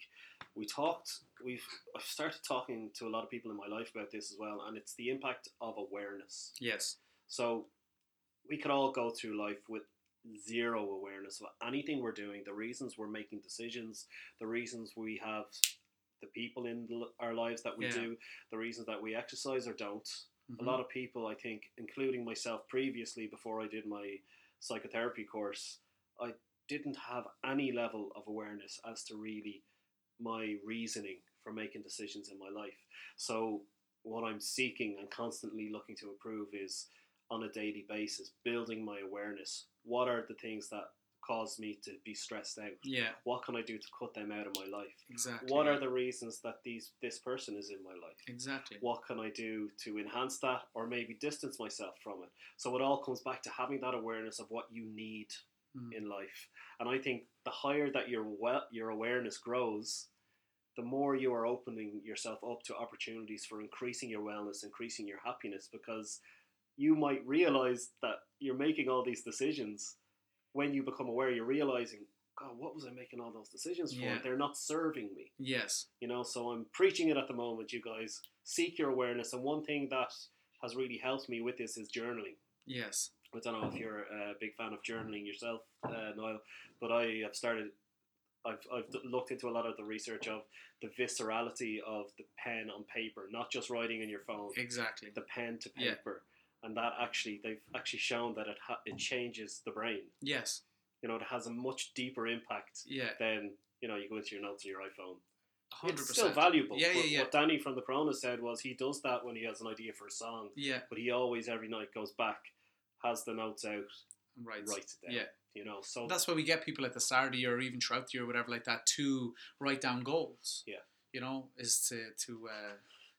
We talked, we've I've started talking to a lot of people in my life about this as well, and it's the impact of awareness. Yes. So we could all go through life with zero awareness of anything we're doing, the reasons we're making decisions, the reasons we have the people in our lives that we Yeah. do, the reasons that we exercise or don't. Mhm. A lot of people, I think, including myself previously before I did my psychotherapy course, I didn't have any level of awareness as to really my reasoning for making decisions in my life. So, what I'm seeking and constantly looking to improve is on a daily basis, building my awareness. What are the things that cause me to be stressed out? Yeah. What can I do to cut them out of my life? Exactly. What are the reasons that these this person is in my life? Exactly. what can I do to enhance that or maybe distance myself from it? So it all comes back to having that awareness of what you need Mm. in life. And I think the higher that your well, your awareness grows, the more you are opening yourself up to opportunities for increasing your wellness, increasing your happiness because you might realize that you're making all these decisions when you become aware you're realizing God, what was I making all those decisions for? Yeah. They're not serving me. Yes. You know, so I'm preaching it at the moment. You guys seek your awareness, and one thing that has really helped me with this is journaling. Yes. I don't know if you're a big fan of journaling yourself, uh, Niall, but I have started. I've, I've looked into a lot of the research of the viscerality of the pen on paper, not just writing in your phone, Exactly. the pen to paper, and that actually they've actually shown that it ha- it changes the brain. Yes. You know, it has a much deeper impact Yeah. than you know you go into your notes on your iPhone. Hundred It's still valuable. Yeah, yeah, yeah. What Danny from the Corona said was he does that when he has an idea for a song, Yeah. but he always every night goes back, has the notes out, Right. writes it down. Yeah. You know, so That's why we get people at the start of the year or even throughout the year, or whatever like that, to write down goals. Yeah. You know, is to to uh,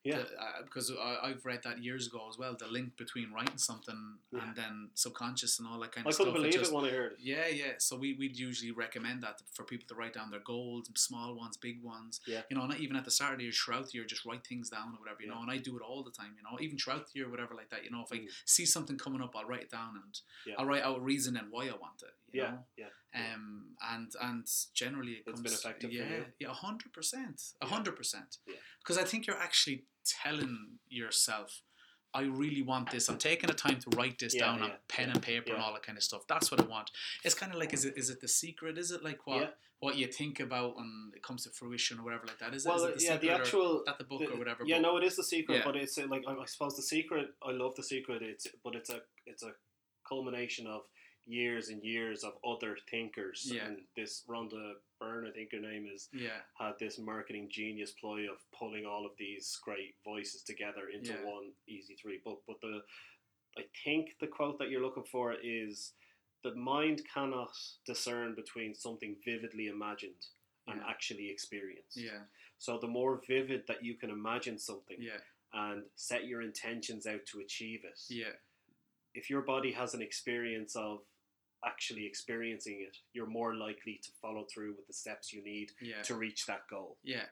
yeah, uh, because I, I've read that years ago as well. The link between writing something Yeah. and then subconscious and all that kind of stuff. I couldn't believe just, it when I heard it. Yeah, yeah. So we we'd usually recommend that for people to write down their goals, small ones, big ones. Yeah. You know, not even at the start of the year, throughout the year, just write things down or whatever. You Yeah. know, and I do it all the time. You know, even throughout the year, whatever like that. You know, if I Mm. see something coming up, I'll write it down and Yeah. I'll write out a reason and why I want it. You Yeah, know? yeah. Um, and and generally it It's comes been effective for Yeah, you? yeah, a hundred percent, a hundred percent. Yeah. Because I think you're actually telling yourself, I really want this. I'm taking the time to write this Yeah, down on yeah, pen yeah, and paper and all that kind of stuff. That's what I want. It's kind of like, is it is it the secret? Is it like what what you think about and it comes to fruition or whatever like that? Is it? Well, is it the yeah, the actual that the book the- or whatever? Yeah, no, it is the secret, but it's uh, like I I suppose the secret. I love the secret. It's but it's a it's a culmination of years and years of other thinkers. Yeah. And this Rhonda Byrne, I think her name is, Yeah, had this marketing genius ploy of pulling all of these great voices together into Yeah. one easy to read book. But the I think the quote that you're looking for is the mind cannot discern between something vividly imagined and Yeah. actually experienced. yeah, So the more vivid that you can imagine something yeah, and set your intentions out to achieve it, yeah, if your body has an experience of actually experiencing it, you're more likely to follow through with the steps you need yeah, to reach that goal. yeah.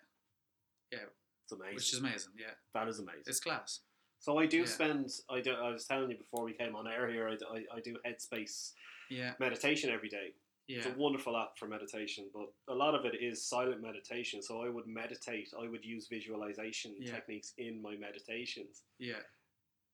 Yeah. It's amazing. Which is amazing. Yeah, that is amazing. it's class. so I do yeah. spend. I do. I was telling you before we came on air here. I, do- I, I do Headspace Yeah, meditation every day. Yeah. It's a wonderful app for meditation, but a lot of it is silent meditation. So I would meditate. I would use visualization Yeah. techniques in my meditations. yeah,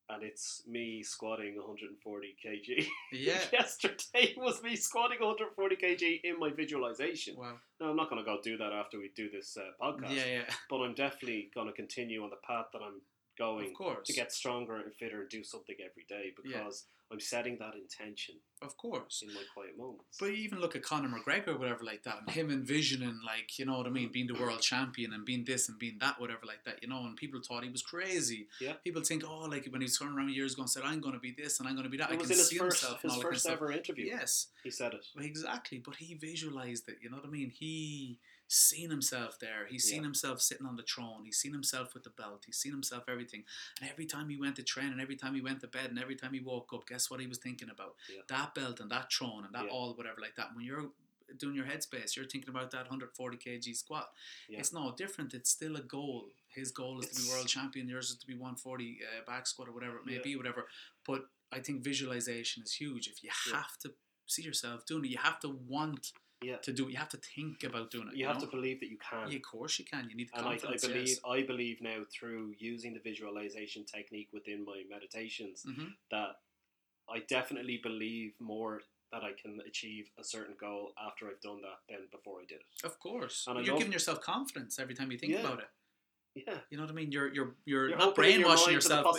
and it's me squatting 140 kg. *laughs* yeah. Yesterday was me squatting 140 kg in my visualization. Wow. Now I'm not going to go do that after we do this uh, podcast, Yeah, yeah. but I'm definitely going to continue on the path that I'm going Of course. to get stronger and fitter and do something every day Yeah. because I'm setting that intention Of course. in my quiet moments. But you even look at Conor McGregor or whatever like that, and him envisioning like, you know what I mean, being the mm-hmm. world champion and being this and being that, whatever like that, you know, and people thought he was crazy. Yeah. People think, oh, like when he was turning around years ago and said, I'm going to be this and I'm going to be that. I it can was in his see first, himself his all that kind first ever interview. Yes, He said it. exactly. But he visualized it. You know what I mean? He seen himself there. He's seen Yeah. himself sitting on the throne. He's seen himself with the belt. He's seen himself everything. And every time he went to train, and every time he went to bed, and every time he woke up, guess what he was thinking about? Yeah. That belt and that throne and that Yeah. all whatever like that. When you're doing your headspace, you're thinking about that 140 kg squat. It's no different. It's still a goal. His goal is to be world champion. Yours is to be 140 uh, back squat or whatever it may be, whatever. But I think visualization is huge. If you have to see yourself doing it, you have to want Yeah. to do it. You have to think about doing it. You have know? to believe that you can. Yeah, of course you can. You need the and I, I believe yes. I believe now through using the visualization technique within my meditations Mhm. that I definitely believe more that I can achieve a certain goal after I've done that than before I did it. Of course, And you're love- giving yourself confidence every time you think Yeah. about it. Yeah, You know what I mean? You're you're you're, You're not your brainwashing the yourself.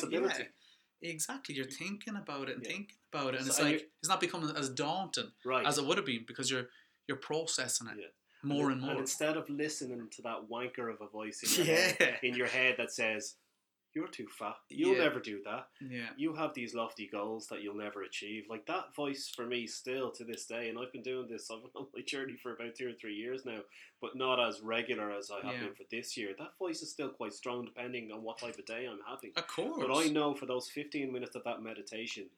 exactly. You're thinking about it and Yeah. thinking about it, and So- it's like it's not becoming as daunting right. as it would have been because you're you're processing it Yeah. more and And more. instead of listening to that wanker of a voice in your, head, in your head that says, "You're too fat. You'll Yeah. never do that. Yeah, You have these lofty goals that you'll never achieve." Like that voice for me still to this day, and I've been doing this. I've *laughs* on my journey for about two or three years now, but not as regular as I have Yeah. been for this year. That voice is still quite strong, depending on what type of day I'm having. of course. But I know for those 15 minutes of that meditation,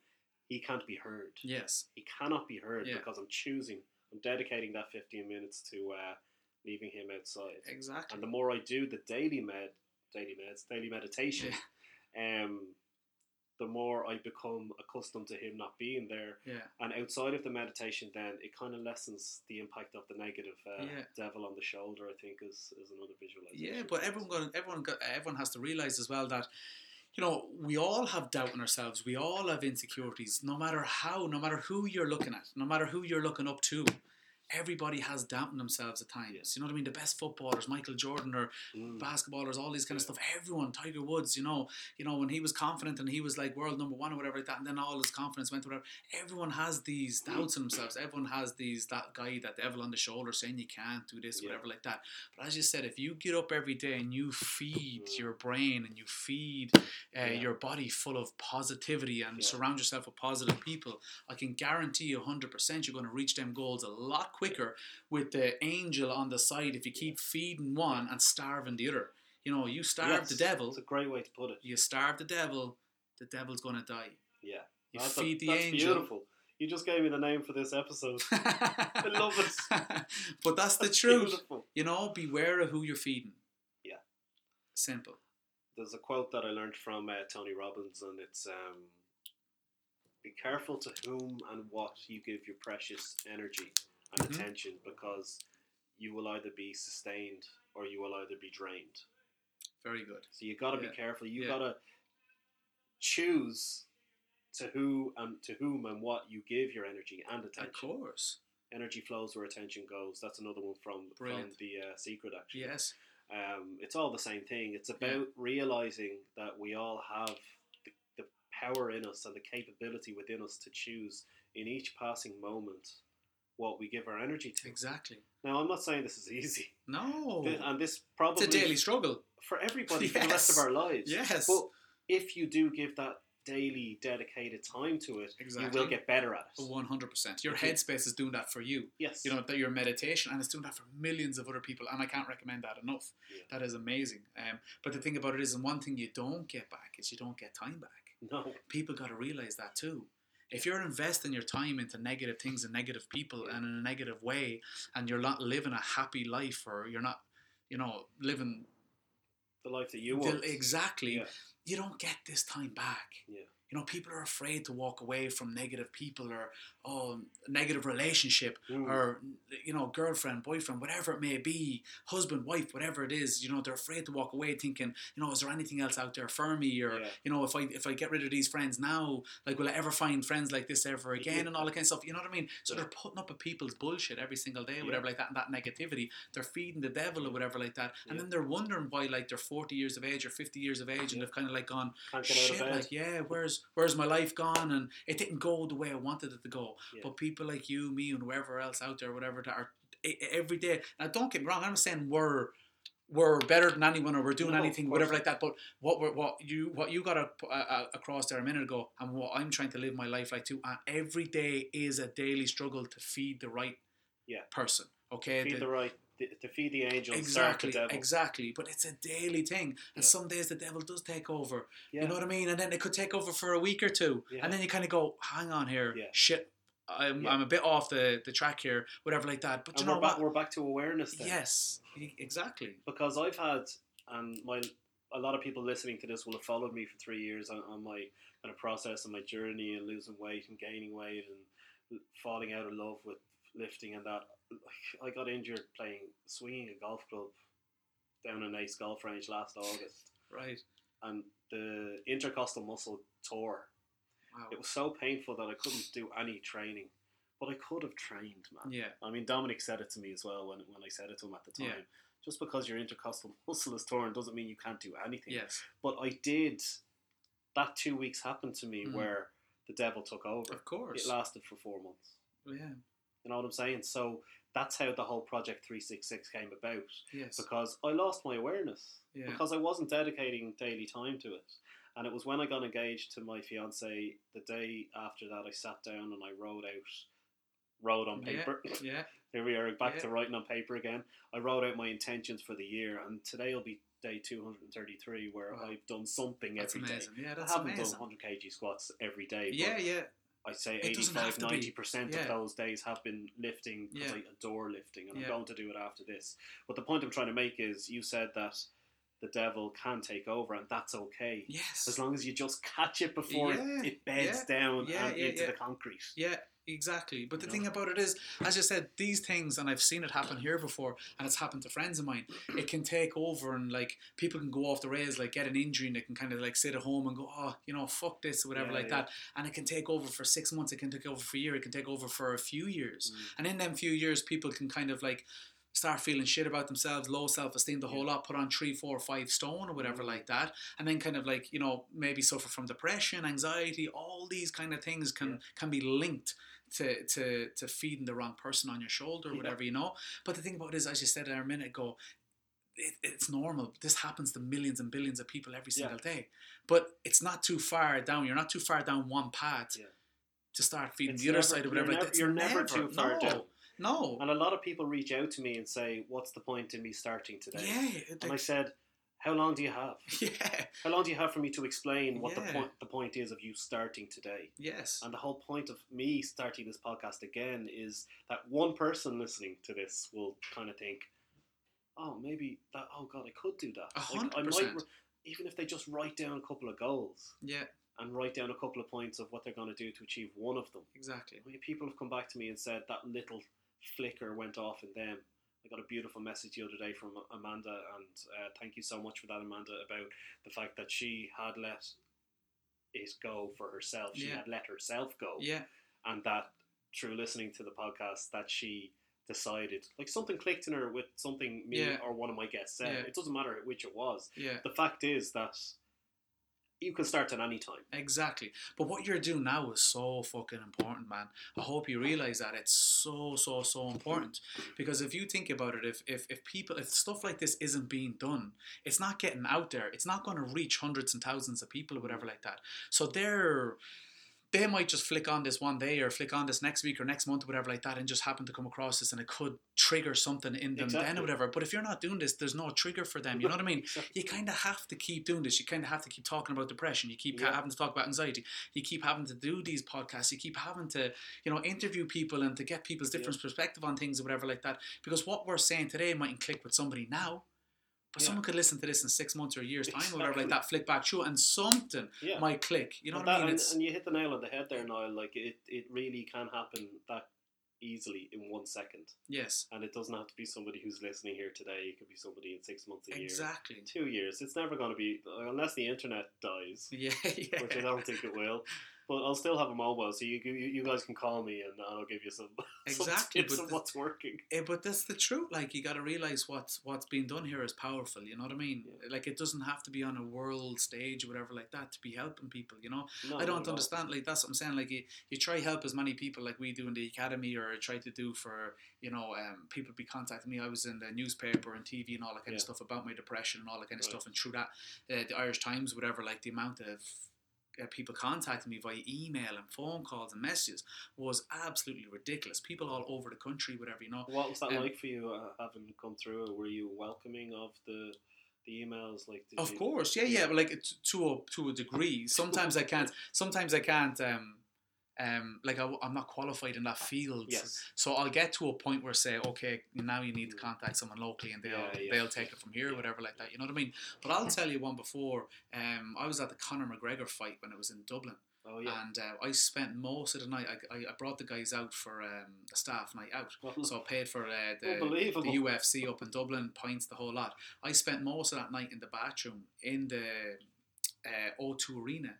he can't be heard. Yes, He cannot be heard Yeah. because I'm choosing, I'm dedicating that 15 minutes to uh, leaving him outside. exactly. And the more I do the daily med, daily meds, daily meditation, *laughs* um, the more I become accustomed to him not being there. Yeah. And outside of the meditation, then it kind of lessens the impact of the negative uh, Yeah. devil on the shoulder. I think is, is another visualization. Yeah, but everyone got, everyone got, everyone has to realize as well that you know we all have doubt in ourselves. We all have insecurities. No matter how, no matter who you're looking at, no matter who you're looking up to. Everybody has doubt in themselves at times. You know what I mean? The best footballers, Michael Jordan or Mm. basketballers, all these kind of Yeah. stuff. Everyone, Tiger Woods, you know, you know when he was confident and he was like world number one or whatever like that, and then all his confidence went to whatever. Everyone has these doubts in themselves. Everyone has these that guy, that devil on the shoulder saying you can't do this, Yeah. whatever like that. But as you said, if you get up every day and you feed Mm. your brain and you feed uh, Yeah. your body full of positivity and Yeah. surround yourself with positive people, I can guarantee you 100% you're going to reach them goals a lot quicker with the angel on the side if you keep feeding one and starving the other. You know, you starve Yes, the devil, It's a great way to put it. you starve the devil, the devil's going to die. Yeah. You That's, a- feed the that's angel. beautiful. You just gave me the name for this episode. *laughs* I love it. *laughs* but that's the That's truth. Beautiful. You know, beware of who you're feeding. Yeah. Simple. There's a quote that I learned from uh, Tony Robbins, and it's um, "Be careful to whom and what you give your precious energy and Mhm. attention, because you will either be sustained or you will either be drained." Very good. So you got to Yeah. be careful. You Yeah. got to choose to who and to whom and what you give your energy and attention. Of course. Energy flows where attention goes. That's another one from from the uh, secret. Actually, Yes. um, it's all the same thing. It's about Yeah. realizing that we all have the, the power in us and the capability within us to choose in each passing moment what we give our energy to. Exactly. Now, I'm not saying this is easy, No. Th- and this probably it's a daily struggle. for everybody for the *laughs* rest of our lives. Yes. But if you do give that daily dedicated time to it, Exactly. you will get better at it. One hundred percent. Your If you- headspace is doing that for you. Yes. You know that your meditation, and it's doing that for millions of other people, and I can't recommend that enough. Yeah. That is amazing. Um, but the thing about it is, and one thing you don't get back is you don't get time back. no. People got to realize that too. If you're investing your time into negative things and negative people and in a negative way, and you're not living a happy life, or you're not, you know, living The life that you want. exactly, Yeah. you don't get this time back. Yeah. You know, people are afraid to walk away from negative people or oh, negative relationship Mm. or you know, girlfriend, boyfriend, whatever it may be, husband, wife, whatever it is. You know, they're afraid to walk away, thinking, you know, is there anything else out there for me? Or Yeah. you know, if I if I get rid of these friends now, like, will I ever find friends like this ever *laughs* again? Yeah. And all that kind of stuff. You know what I mean? So Yeah. they're putting up with people's bullshit every single day, whatever like that, and that negativity. They're feeding the devil or whatever like that, and then they're wondering why, like, they're forty years of age or fifty years of age, and they've kind of like gone, Can't get out shit, like, yeah, where's where's my life gone? And it didn't go the way I wanted it to go. Yeah. But people like you, me, and whoever else out there, whatever, that are every day. Now, don't get me wrong. I'm not saying we're we're better than anyone or we're doing No, anything, whatever like that. But what we're, what you what you got a, uh, across there a minute ago, and what I'm trying to live my life like too. And every day is a daily struggle to feed the right Yeah. person. Okay, feed The- the right, to feed the angel, Exactly, the devil. exactly. But it's a daily thing, and Yeah. some days the devil does take over. Yeah. You know what I mean? And then it could take over for a week or two, Yeah. and then you kind of go, "Hang on here, Yeah. shit, I'm. I'm a bit off the, the track here, whatever like that." But and you we're know back, what? we're back to awareness then. Yes, exactly. because I've had, um, and my a lot of people listening to this will have followed me for three years on, on my kind of process and my journey and losing weight and gaining weight and falling out of love with lifting and that. I got injured playing swinging a golf club down a nice Golf Range last August, Right. and the intercostal muscle tore. Wow. It was so painful that I couldn't do any training, but I could have trained, man. Yeah. I mean, Dominic said it to me as well when, when I said it to him at the time. Yeah. Just because your intercostal *laughs* muscle is torn doesn't mean you can't do anything. Yes. But I did. That two weeks happened to me Mhm. where the devil took over. Of course. It lasted for four months. yeah. You know what I'm saying? So that's how the whole Project 366 came about. Yes. Because I lost my awareness. Yeah. Because I wasn't dedicating daily time to it. And it was when I got engaged to my fiance, the day after that, I sat down and I wrote out, wrote on paper. *laughs* Yeah. Here we are back Yeah. to writing on paper again. I wrote out my intentions for the year, and today will be day 233 where Wow. I've done something That's every day. amazing. Yeah, that's I haven't amazing. done 100 kg squats every day. Yeah, yeah. I'd say It 85 have to be. 90% Yeah. of those days have been lifting because Yeah. I adore lifting, and Yeah. I'm going to do it after this. But the point I'm trying to make is you said that the devil can take over, and that's okay. Yes. As long as you just catch it before Yeah, it beds down and into the concrete. Yeah, exactly. But the You thing know? about it is, as you said, these things, and I've seen it happen here before, and it's happened to friends of mine. It can take over, and like people can go off the rails, like get an injury, and they can kind of like sit at home and go, oh, you know, fuck this or whatever, Yeah, like yeah. that. And it can take over for six months. It can take over for a year. It can take over for a few years. Mm. And in them few years, people can kind of like start feeling shit about themselves, low self esteem, the whole lot, put on three, four, five stone or whatever Mm. like that, and then kind of like you know maybe suffer from depression, anxiety, all these kind of things can Yeah. can be linked. To, to, to feeding the wrong person on your shoulder or Yeah. whatever you know but the thing about it is as you said there a minute ago it, it's normal this happens to millions and billions of people every Yeah. single day but it's not too far down you're not too far down one path Yeah. to start feeding It's the other side or you're whatever never- you're never too far no, down. no And a lot of people reach out to me and say, "What's the point in me starting today?" Yeah, And I said, "How long do you have? *laughs* yeah, How long do you have for me to explain what the point the point is of you starting today?" yes, And the whole point of me starting this podcast again is that one person listening to this will kind of think, "Oh, maybe that. Oh God, I could do that. A Like, hundred I might, even if they just write down a couple of goals yeah, and write down a couple of points of what they're going to do to achieve one of them. exactly. I mean, people have come back to me and said that little flicker went off in them. I got a beautiful message the other day from Amanda, and uh, thank you so much for that, Amanda, about the fact that she had let it go for herself. She Yeah. had let herself go, Yeah, and that through listening to the podcast, that she decided like something clicked in her with something me Yeah. or one of my guests said. It doesn't matter which it was. yeah, The fact is that you can start at any time. exactly. But what you're doing now is so fucking important, man. I hope you realize that it's so, so, so important. Because if you think about it, if if, if people, if stuff like this isn't being done, it's not getting out there. It's not going to reach hundreds and thousands of people or whatever like that. So they're they might just flick on this one day or flick on this next week or next month or whatever like that and just happen to come across this and it could trigger something in them then or whatever. But if you're not doing this, there's no trigger for them. You know what I mean? You kind of have to keep doing this. You kind of have to keep talking about depression. You keep Yeah. having to talk about anxiety. You keep having to do these podcasts. You keep having to, you know, interview people and to get people's different perspective on things or whatever like that. Because what we're saying today mightn't click with somebody now. But Yeah. someone could listen to this in six months or a year's time or whatever like that, flick back through, and something Yeah. might click. You know And what I that- mean? And, and you hit the nail on the head there, Niall. Like it, it really can happen that easily in one second, yes, and it doesn't have to be somebody who's listening here today. It could be somebody in six months, a year, exactly. two years. It's never going to be unless the internet dies, Yeah, *laughs* yeah. which I don't think it will. But I'll still have a mobile, so you you, you guys can call me and I'll give you some, *laughs* Exactly, some tips the- what's working. Eh, but that's the truth. Like you got to realize what's what's being done here is powerful. You know what I mean? Yeah. Like it doesn't have to be on a world stage or whatever like that to be helping people. You know, No, I don't all. understand. Like that's what I'm saying. Like you, you try help as many people like we do in the academy, or try to do for you know um, people be contacting me. I was in the newspaper and TV and all that kind Yeah. of stuff about my depression and all that kind of Right. stuff. And through that, uh, the Irish Times, whatever, like the amount of people contacting me via email and phone calls and messages was absolutely ridiculous. People all over the country, whatever, you know. What was that Um, like for you, uh, having come through? Were you welcoming of the the emails? Like, Of you, course, yeah, yeah, but like to a to a degree. *laughs* Sometimes I can't. Sometimes I can't. Um, um, like I, am not qualified in that field. Yes. So I'll get to a point where say, okay, now you need to Mm. contact someone locally, and they'll Yeah, yeah, they'll take it from here, yeah, whatever like that. You know what I mean? But I'll tell you one before. Um, I was at the Conor McGregor fight when it was in Dublin, Oh yeah. and uh, I spent most of the night. I, I, I brought the guys out for um, a staff night out. So I paid for uh, the, the UFC up in Dublin, pints, the whole lot. I spent most of that night in the bathroom in the uh, O2 Arena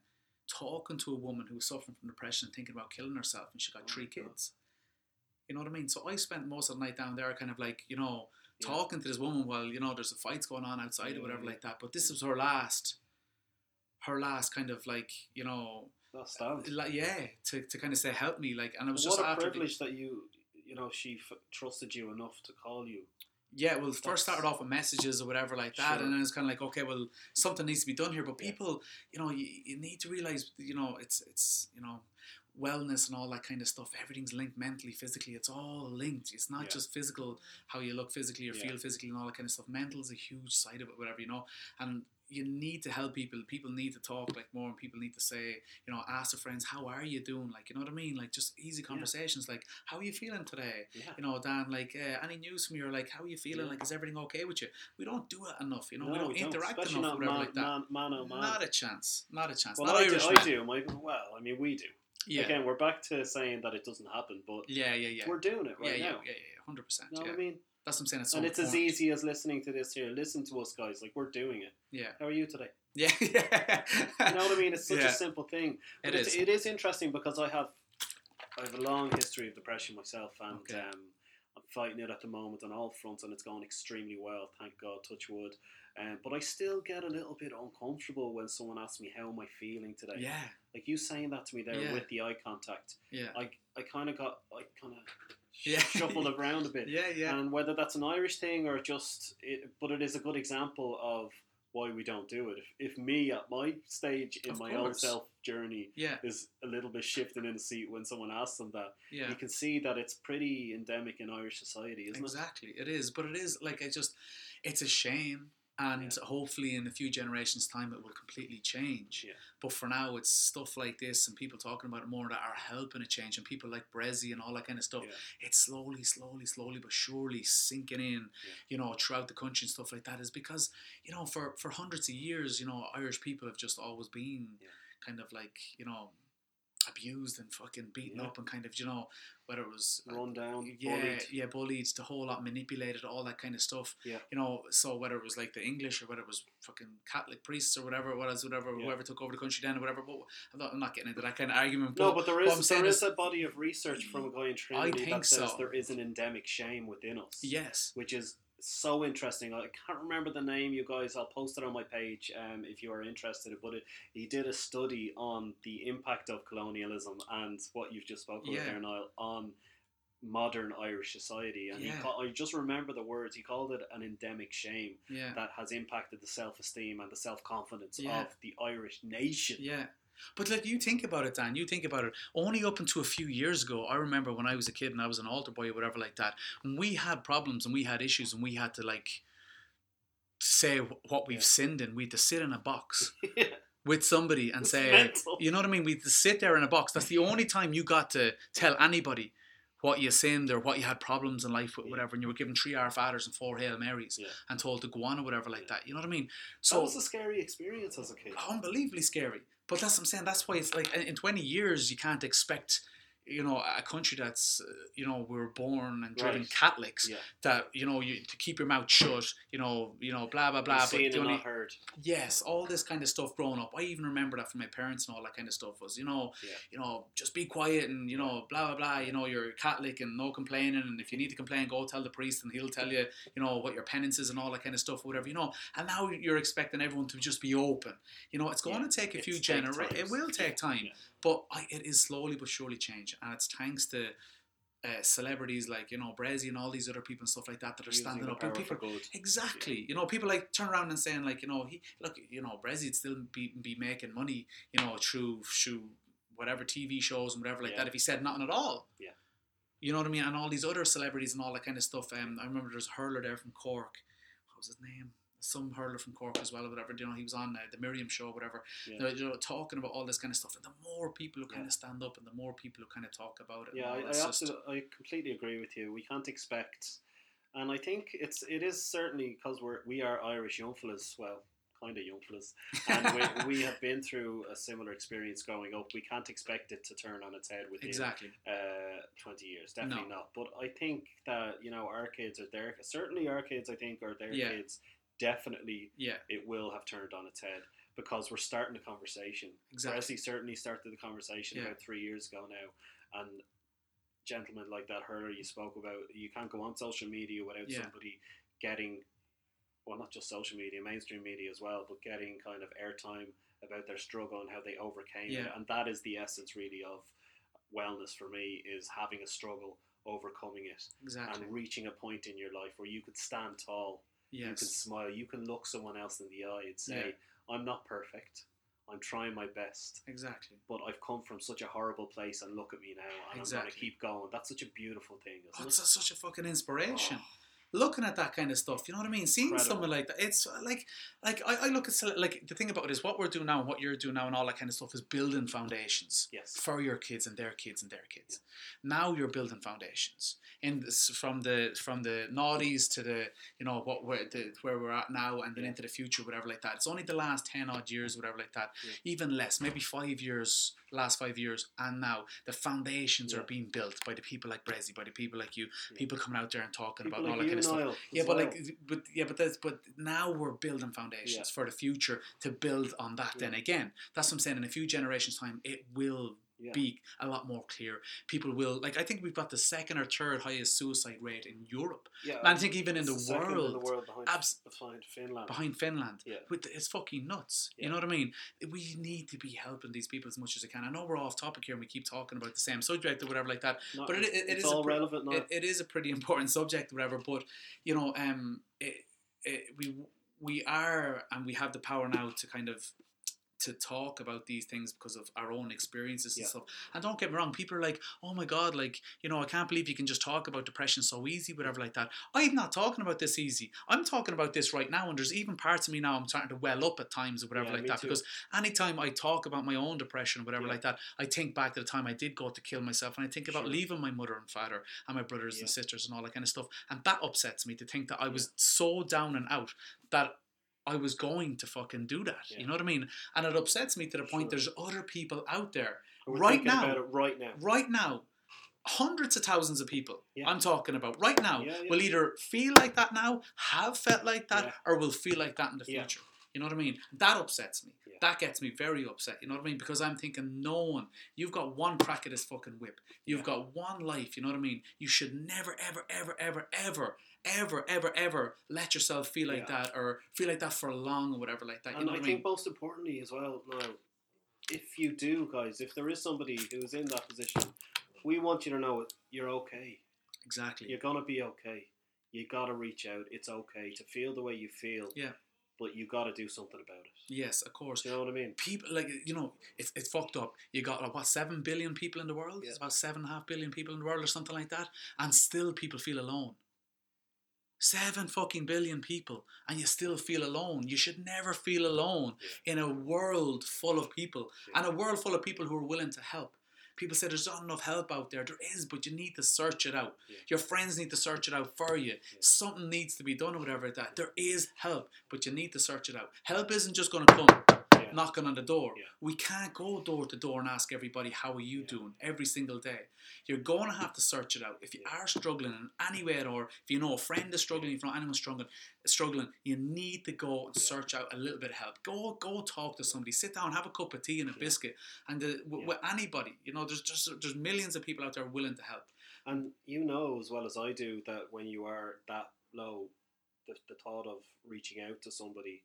talking to a woman who was suffering from depression and thinking about killing herself, and she got Oh three kids. You know what I mean? So I spent most of the night down there, kind of like, you know, Yeah. talking to this woman while, you know, there's a fights going on outside Yeah, or whatever yeah. like that. But this was her last, her last kind of like, you know, that stands. like, yeah, to, to kind of say, help me. Like, and it was what just a after. the- privilege that you, you know, she f- trusted you enough to call you. Yeah, well, first started off with messages or whatever like that, Sure. and then it's kind of like, okay, well, something needs to be done here. But people, you know, you, you need to realize, you know, it's it's you know, wellness and all that kind of stuff. Everything's linked mentally, physically. It's all linked. It's not Yeah. just physical, how you look physically or Yeah. feel physically and all that kind of stuff. Mental is a huge side of it, whatever you know. And you need to help people. People need to talk like more, and people need to say, you know, ask their friends, "How are you doing?" Like, you know what I mean? Like, just easy conversations. Like, "How are you feeling today?" Yeah. You know, Dan. Like, uh, any news from you? Or like, "How are you feeling?" Yeah. Like, is everything okay with you? We don't do it enough. You know, No, we don't we don't, interact especially enough, not man, like that. man, man on man. Not a chance. Not a chance. well, not I do, I do. My, well, I mean, we do. Yeah. Again, we're back to saying that it doesn't happen, but yeah, yeah, yeah. we're doing it yeah, right yeah, now. yeah, yeah, hundred percent. You know Yeah, what I mean? That's what I'm saying. It's so and it's as easy as listening to this here. Listen to us, guys. Like we're doing it. Yeah, How are you today? yeah, yeah. *laughs* You know what I mean? It's such Yeah. a simple thing. But it is. It is interesting because I have I have a long history of depression myself, and Okay. um, I'm fighting it at the moment on all fronts, and it's going extremely well. Thank God, touch wood. Um, but I still get a little bit uncomfortable when someone asks me how am I feeling today. Yeah, Like you saying that to me there Yeah. with the eye contact, yeah, I I kind of got I kind of Yeah. *laughs* shuffled around a bit. yeah, yeah. And whether that's an Irish thing or just, it, but it is a good example of why we don't do it. If, if me at my stage in Of my own self journey Yeah, is a little bit shifting in the seat when someone asks them that, yeah. you can see that it's pretty endemic in Irish society, isn't Exactly, it is. But it is like it just, it's a shame, and hopefully in a few generations' time it will completely change. Yeah. But for now, it's stuff like this and people talking about it more that are helping it change, and people like Bressie and all that kind of stuff. Yeah. It's slowly, slowly, slowly, but surely sinking in, Yeah. you know, throughout the country and stuff like that. Is because you know, for for hundreds of years, you know, Irish people have just always been Yeah. kind of like you know abused and fucking beaten Yeah. up and kind of you know whether it was? Run down, yeah, bullied. yeah, bullied, the whole lot manipulated, all that kind of stuff. Yeah. You know, so whether it was like the English or whether it was fucking Catholic priests or whatever was, whatever, Yeah. whoever took over the country then or whatever. But I'm not, I'm not getting into that kind of argument. No, But but there is there is- a body of research from a guy in Trinity that says so. there is an endemic shame within us. yes, which is so interesting. I can't remember the name, you guys. I'll post it on my page um, if you are interested. But it, he did a study on the impact of colonialism and what you've just spoken Yeah. about there, Niall, on modern Irish society. And he Yeah. ca- I just remember the words. He called it an endemic shame yeah, that has impacted the self esteem and the self confidence Yeah. of the Irish nation. yeah. But like you think about it, Dan. You think about it. Only up until a few years ago, I remember when I was a kid and I was an altar boy or whatever like that. When we had problems and we had issues and we had to like say what we've Yeah. sinned in, we had to sit in a box. *laughs* Yeah. with somebody and say, mental. you know what I mean? We had to sit there in a box. That's the only time you got to tell anybody what you sinned or what you had problems in life with, Yeah. whatever. And you were given three Our Fathers and four Hail Marys Yeah. and told to go on or whatever like that. You know what I mean? that So was a scary experience as a kid. unbelievably scary. But that's what I'm saying. That's why it's like in in 20 years you can't expect. You know, a country that's, uh, you know, we were born and driven Right. Catholics. Yeah. That you know, you to keep your mouth shut. You know, you know, blah blah blah. But only, heard. Yes, all this kind of stuff growing up. I even remember that from my parents and all that kind of stuff was, you know, Yeah. you know, just be quiet and you know, blah blah blah. You know, you're Catholic and no complaining, and if you need to complain, go tell the priest and he'll tell you, you know, what your penance is and all that kind of stuff, whatever you know. And now you're expecting everyone to just be open. You know, it's going Yeah, to take a it's few generations. It will take time. But I, it is slowly but surely changing, and it's thanks to. Uh, celebrities like you know Bressie and all these other people and stuff like that that are Using standing up and people. Exactly. You know, people like turn around and saying like, you know, he look, you know, Bressie'd still be be making money, you know, through through whatever TV shows and whatever like Yeah. that if he said nothing at all. Yeah. You know what I mean? And all these other celebrities and all that kind of stuff. Um, I remember there's a hurler there from Cork. What was his name? Some hurler from Cork as well, or whatever. You know, he was on uh, the Miriam show, whatever. Yeah. You know, talking about all this kind of stuff. And the more people who kind of stand up, and the more people who kind of talk about it. Yeah, I, I absolutely, I completely agree with you. We can't expect, and I think it's it is certainly because we're we are Irish young fellas, well, kind of young fellas, and we, *laughs* we have been through a similar experience growing up. We can't expect it to turn on its head within exactly. uh, twenty years, definitely No. not. But I think that you know our kids are their certainly our kids. I think are their Yeah. kids. Definitely, Yeah. it will have turned on its head because we're starting a conversation. Exactly. Bressie certainly started the conversation Yeah. about three years ago now, and gentlemen like that hurler you spoke about, you can't go on social media without Yeah. somebody getting, well, not just social media, mainstream media as well, but getting kind of airtime about their struggle and how they overcame it, and that is the essence really of wellness for me is having a struggle, overcoming it, Exactly. and reaching a point in your life where you could stand tall you can smile, you can look someone else in the eye and say, Yeah. I'm not perfect. I'm trying my best, exactly. but I've come from such a horrible place, and look at me now, and I'm going to keep going. That's such a beautiful thing, Oh, isn't it's it? a- such a fucking inspiration. Oh. Looking at that kind of stuff, you know what I mean? Seeing Incredible. someone like that, it's uh, like, like I, I look at cele- like the thing about it is what we're doing now, and what you're doing now, and all that kind of stuff is building foundations Yes. for your kids and their kids and their kids. Now you're building foundations in this, from the from the noughties to the you know what where the, where we're at now, and then Yeah. into the future, whatever like that. It's only the last ten odd years, whatever like that, Yeah. even less, maybe five years, last five years, and now the foundations Yeah. are being built by the people like Bressie, by the people like you, Yeah. people coming out there and talking People about all like that you, kind of stuff. Yeah, but well. like, but yeah, but that's but now we're building foundations Yeah. for the future to build on that. Then again, that's what I'm saying. In a few generations' time, it will Yeah. be a lot more clear. People will like. I think we've got the second or third highest suicide rate in Europe. yeah, And I think even in the world, in the world behind, abs- behind Finland. behind Finland. Yeah. With it's fucking nuts. Yeah. You know what I mean? We need to be helping these people as much as we can. I know we're off topic here and we keep talking about the same subject or whatever like that. Not- but it- it- it it's is a all pre- relevant now. It, it is a pretty *laughs* important subject, whatever. But you know, um, it, it, we we are and we have the power now to kind of to talk about these things because of our own experiences and Yeah. stuff. And don't get me wrong, people are like, "Oh my god, like you know, I can't believe you can just talk about depression so easy, whatever like that." I'm not talking about this easy. I'm talking about this right now, and there's even parts of me now I'm starting to well up at times or whatever Yeah, like that too. because anytime I talk about my own depression, or whatever Yeah. like that, I think back to the time I did go to kill myself, and I think about Sure. leaving my mother and father and my brothers and sisters and all that kind of stuff, and that upsets me to think that I was so down and out that I was going to fucking do that. Yeah. You know what I mean? And it upsets me to the point Sure. there's other people out there right now- right now. right now. Hundreds of thousands of people Yeah. I'm talking about right now Yeah, will either feel like that now, have felt like that, or will feel like that in the future. You know what I mean? That upsets me. Yeah. That gets me very upset. You know what I mean? Because I'm thinking, no one, you've got one crack at this fucking whip. You've Yeah. got one life. You know what I mean? You should never, ever, ever, ever, ever, ever, ever, ever let yourself feel like Yeah. that or feel like that for long or whatever like that. You And know I what think most importantly as well, now, if you do, guys, if there is somebody who's in that position, we want you to know you're okay. Exactly. You're gonna be okay. You gotta reach out. It's okay to feel the way you feel. Yeah. But you gotta do something about it. Yes, of course. You know what I mean? people like you know it's, it's fucked up you got like what seven billion people in the world Yeah. it's about seven and a half billion people in the world or something like that and still people feel alone seven fucking billion people and you still feel alone. You should never feel alone in a world full of people. Yeah. and a world full of people who are willing to help. People say there's not enough help out there. There is but you need to search it out. Yeah. your friends need to search it out for you. Something needs to be done or whatever that. There is help but you need to search it out. Help isn't just going to come Yeah. knocking on the door. Yeah. We can't go door to door and ask everybody how are you Yeah. doing every single day. You're going to have to search it out. If you are struggling in any way, or if you know a friend is struggling, if you know anyone struggling, struggling, you need to go and search out a little bit of help. Go, go talk to somebody. Sit down, have a cup of tea and a biscuit, and uh, w- with anybody. You know, there's just there's millions of people out there willing to help. And you know as well as I do that when you are that low, the, the thought of reaching out to somebody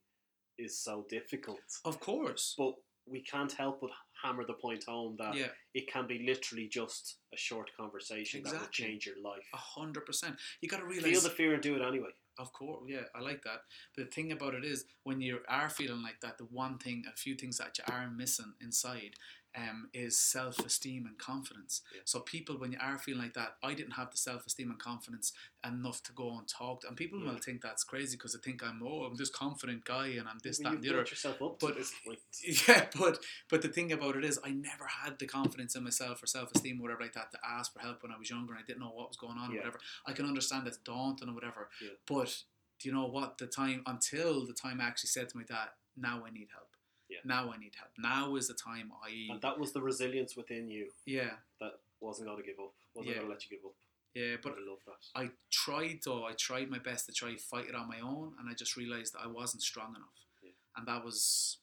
is so difficult. Of course. But we can't help but hammer the point home that Yeah, it can be literally just a short conversation that will change your life. a hundred percent. You got to realize Feel the fear and do it anyway. Of course, yeah, I like that. The thing about it is, when you are feeling like that, the one thing, a few things that you are missing inside, um, is self-esteem and confidence. Yeah. So people, when you are feeling like that, I didn't have the self-esteem and confidence enough to go and talk. To, and people Yeah. will think that's crazy because they think I'm, oh, I'm this confident guy and I'm this, Well, that, and the other. yourself up But- to this point. *laughs* Yeah, but but the thing about it is, I never had the confidence in myself or self esteem, or whatever like that, to ask for help when I was younger and I didn't know what was going on or whatever. I can understand it's daunting or whatever, Yeah. but do you know what? The time until the time I actually said to my dad, "Now I need help. Yeah. Now I need help. Now is the time I And that was the resilience within you yeah that wasn't going to give up. Wasn't Yeah. going to let you give up. yeah." But I love that. I tried though. I tried my best to try fight it on my own, and I just realized that I wasn't strong enough, Yeah. and that was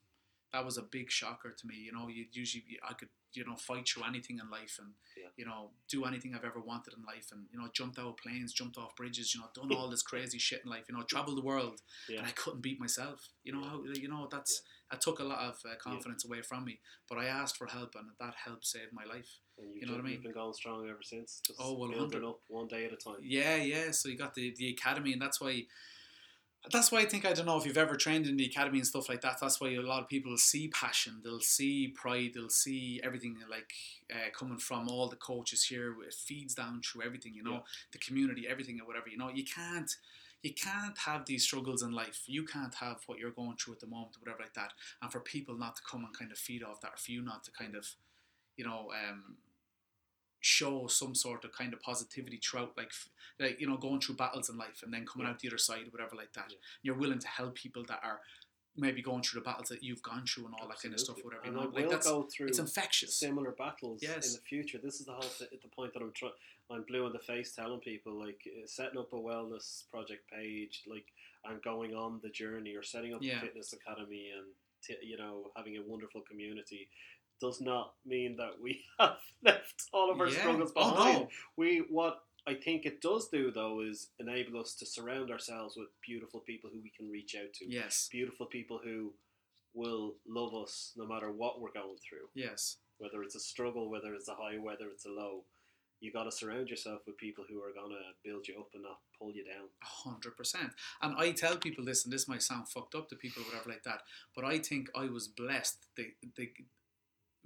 that was a big shocker to me. You know, you usually I could you know fight through anything in life, and Yeah. you know do anything I've ever wanted in life, and you know jumped out of planes, jumped off bridges, you know done all this crazy shit in life, you know traveled the world, and I couldn't beat myself. You know Yeah. how you know that's. I took a lot of uh, confidence away from me, but I asked for help, and that help saved my life. And you've, You know what I mean? you've been going strong ever since. Just Oh, well, building 100. up one day at a time. Yeah, yeah. So you got the, the academy, and that's why that's why I think I don't know if you've ever trained in the academy and stuff like that. That's why a lot of people see passion, they'll see pride, they'll see everything like uh, coming from all the coaches here. It feeds down through everything, you know, Yeah. the community, everything or whatever. You know, you can't. You can't have these struggles in life. You can't have what you're going through at the moment, or whatever like that. And for people not to come and kind of feed off that, or for you not to kind of, you know, um, show some sort of kind of positivity throughout, like, like you know, going through battles in life and then coming Yeah. out the other side, or whatever like that. Yeah. You're willing to help people that are maybe going through the battles that you've gone through and all that kind of stuff, Absolutely. whatever. You And know, I like that's go through it's infectious. similar battles Yes. in the future. This is the whole th- the point that I'm trying. I'm blue in the face telling people like uh, setting up a wellness project page, like and going on the journey or setting up Yeah. a fitness academy and t- you know having a wonderful community does not mean that we *laughs* have left all of our Yeah. struggles Oh, behind. no. We what I think it does do though is enable us to surround ourselves with beautiful people who we can reach out to. Yes. Beautiful people who will love us no matter what we're going through Yes. whether it's a struggle, whether it's a high, whether it's a low. You got to surround yourself with people who are gonna build you up and not pull you down. A hundred percent. And I tell people this, and this might sound fucked up to people, or whatever like that. But I think I was blessed. The the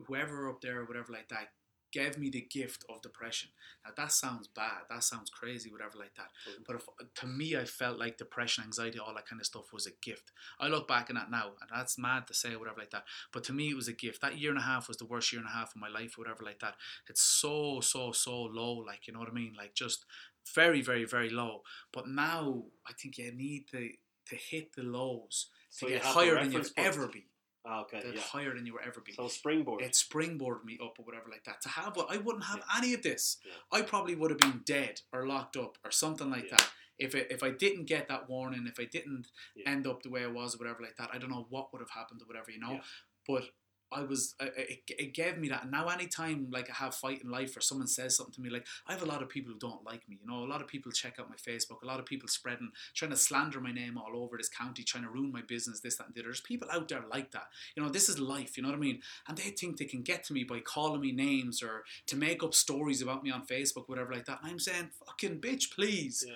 whoever up there or whatever like that gave me the gift of depression. Now that sounds bad. That sounds crazy, whatever like that. But if, to me, I felt like depression, anxiety, all that kind of stuff was a gift. I look back on that now, and that's mad to say, or whatever like that. But to me, it was a gift. That year and a half was the worst year and a half of my life, whatever like that. It's so, so, so low. Like you know what I mean? Like just very, very, very low. But now, I think you need to to hit the lows So to get higher than you've point. ever be. Ah, okay, yeah. higher than you will ever be So springboard. it springboarded me up or whatever like that. To have what I wouldn't have Yeah. any of this. Yeah. I probably would have been dead or locked up or something like that. If it, if I didn't get that warning, if I didn't end up the way I was or whatever like that, I don't know what would have happened or whatever, you know. But I was, it, it gave me that. And now, anytime like I have fight in life or someone says something to me, like I have a lot of people who don't like me. You know, a lot of people check out my Facebook. A lot of people spreading, trying to slander my name all over this county, trying to ruin my business, this, that, and the other. There's people out there like that. You know, this is life. You know what I mean? And they think they can get to me by calling me names or to make up stories about me on Facebook, whatever like that. And I'm saying, fucking bitch, please. yeah.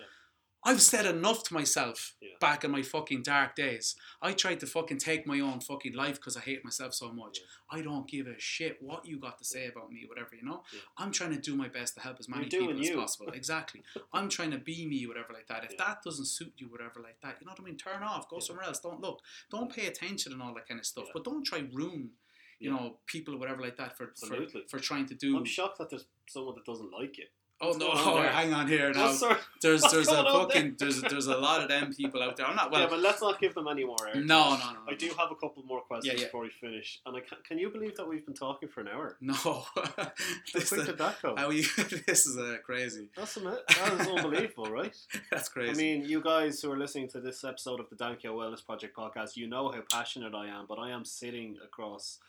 I've said enough to myself Yeah. back in my fucking dark days. I tried to fucking take my own fucking life because I hate myself so much. I don't give a shit what you got to say about me, whatever, you know? Yeah. I'm trying to do my best to help as many people as you. possible. Exactly. *laughs* I'm trying to be me, whatever like that. If Yeah. that doesn't suit you, whatever like that, you know what I mean? Turn off, go Yeah. somewhere else. Don't look. Don't pay attention and all that kind of stuff. Yeah. But don't try ruin, you Yeah. know, people or whatever like that for, for, for trying to do. I'm shocked that there's someone that doesn't like it. Oh no, oh, there? hang on here now. Sort- There's What's there's a on there? there's there's a lot of them people out there. I'm not well. yeah, but let's not give them any more air. no, no, no, no. I do have a couple more questions Yeah, yeah. before we finish. And I can, can you believe that we've been talking for an hour? No. *laughs* How this, quick did that go? how you, *laughs* this is uh, crazy. That's, that is unbelievable, right? *laughs* That's crazy. I mean, you guys who are listening to this episode of the Dankyo Wellness Project podcast, you know how passionate I am, but I am sitting across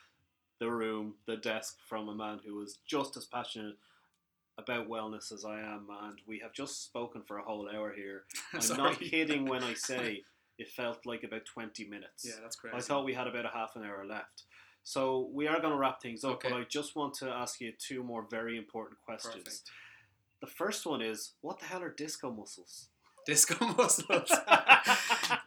the room, the desk from a man who was just as passionate about wellness as I am, and we have just spoken for a whole hour here. *laughs* I'm not kidding when I *laughs* say it felt like about 20 minutes. Yeah, that's crazy. I thought we had about a half an hour left. So we are going to wrap things up, Okay. but I just want to ask you two more very important questions. Perfect. The first one is, what the hell are disco muscles? Disco *laughs* muscles.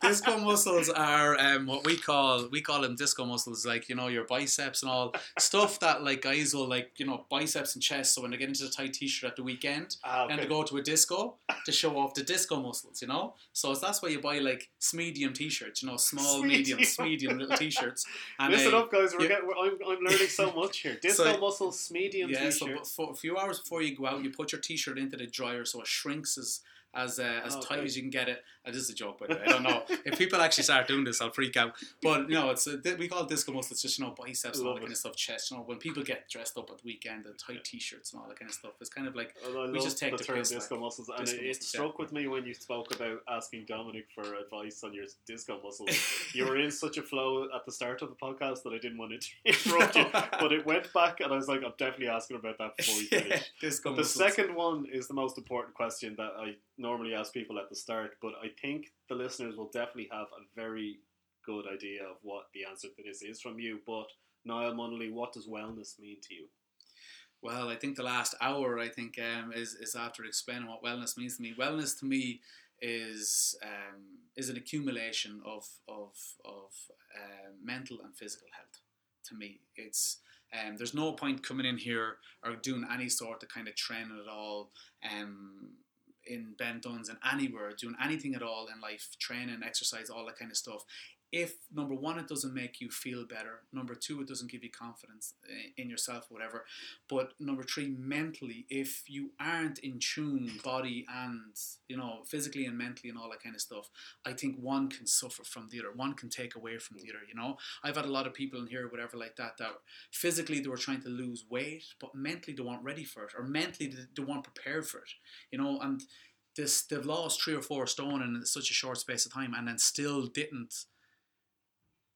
Disco muscles are um, what we call we call them disco muscles, like you know your biceps and all stuff that like guys will like you know biceps and chest. So when they get into the tight t-shirt at the weekend Ah, and to go to a disco to show off the disco muscles, you know. So that's why you buy like medium t-shirts, you know, small, medium, Medium. little t-shirts. And Listen uh, up, guys. We're you- getting, we're- I'm, I'm learning so much here. *laughs* Disco So- muscles, medium Yeah, t-shirt. but for a few hours before you go out, you put your t-shirt into the dryer so it shrinks as as uh, as Oh, tight as you can get it. Uh, this is a joke, by the way. I don't know *laughs* if people actually start doing this, I'll freak out. But you know, it's a, we call it disco muscle. It's just you know biceps and all that kind of stuff, chest. You know, when people get dressed up at the weekend, the tight t-shirts and all that kind of stuff. It's kind of like And we just take the, term piss, disco like, muscles, and disco it, it muscles, yeah. struck with me when you spoke about asking Dominic for advice on your disco muscles. you were in *laughs* such a flow at the start of the podcast that I didn't want to *laughs* interrupt you, but it went back, and I was like, I'm definitely asking about that before we finish. yeah, disco But the muscles. second one is the most important question that I normally ask people at the start, but I think the listeners will definitely have a very good idea of what the answer to this is from you. But Niall Munnelly, what does wellness mean to you? Well, I think the last hour, I think, um, is is after explaining what wellness means to me. Wellness to me is um, is an accumulation of of of uh, mental and physical health. To me, it's um, there's no point coming in here or doing any sort of kind of training at all. Um, in Ben Dunne's and anywhere, doing anything at all in life, training, exercise, all that kind of stuff, if number one it doesn't make you feel better. Number two it doesn't give you confidence in yourself whatever. But number three mentally if you aren't in tune body and you know physically and mentally and all that kind of stuff i think one can suffer from the other. One can take away from the other you know? I've had a lot of people in here whatever like that that physically they were trying to lose weight but mentally they weren't ready for it or mentally they weren't prepared for it you know? And this they've lost three or four stone in such a short space of time and then still didn't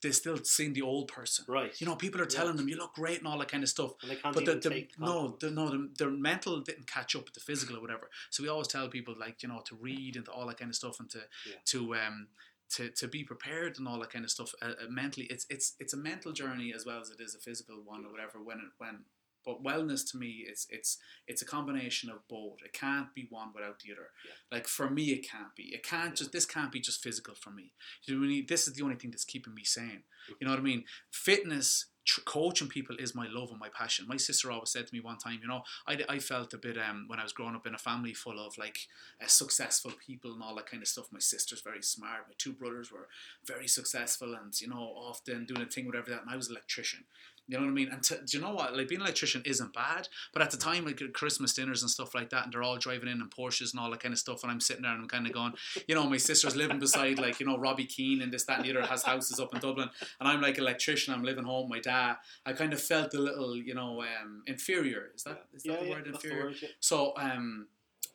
they still seeing the old person. Right. You know, people are telling Yeah. them you look great and all that kind of stuff. And they can't But the, the take no, the, no, the, their mental didn't catch up with the physical or whatever. So we always tell people like you know to read and all that kind of stuff and to Yeah. to um to, to be prepared and all that kind of stuff uh, uh, mentally. It's it's it's a mental journey as well as it is a physical one or whatever. When it when but wellness to me it's it's it's a combination of both. It can't be one without the other. Yeah. Like for me, it can't be. It can't Yeah. just this can't be just physical for me. You know, this is the only thing that's keeping me sane. You know what I mean? Fitness, tr- coaching people is my love and my passion. My sister always said to me one time, you know, I, I felt a bit um when I was growing up in a family full of like uh, successful people and all that kind of stuff. My sister's very smart. My two brothers were very successful and you know often doing a thing whatever that. And I was an electrician. You know what I mean? And to, do you know what? Like being an electrician isn't bad, but at the time, like Christmas dinners and stuff like that, and they're all driving in in Porsches and all that kind of stuff, and I'm sitting there and I'm kind of going, you know, my sister's living beside like you know Robbie Keane and this that and the other has houses up in Dublin, and I'm like electrician. I'm living home with my dad. I kind of felt a little, you know, um, inferior. Is that is that yeah, the yeah, word that's the inferior? word, yeah. So um,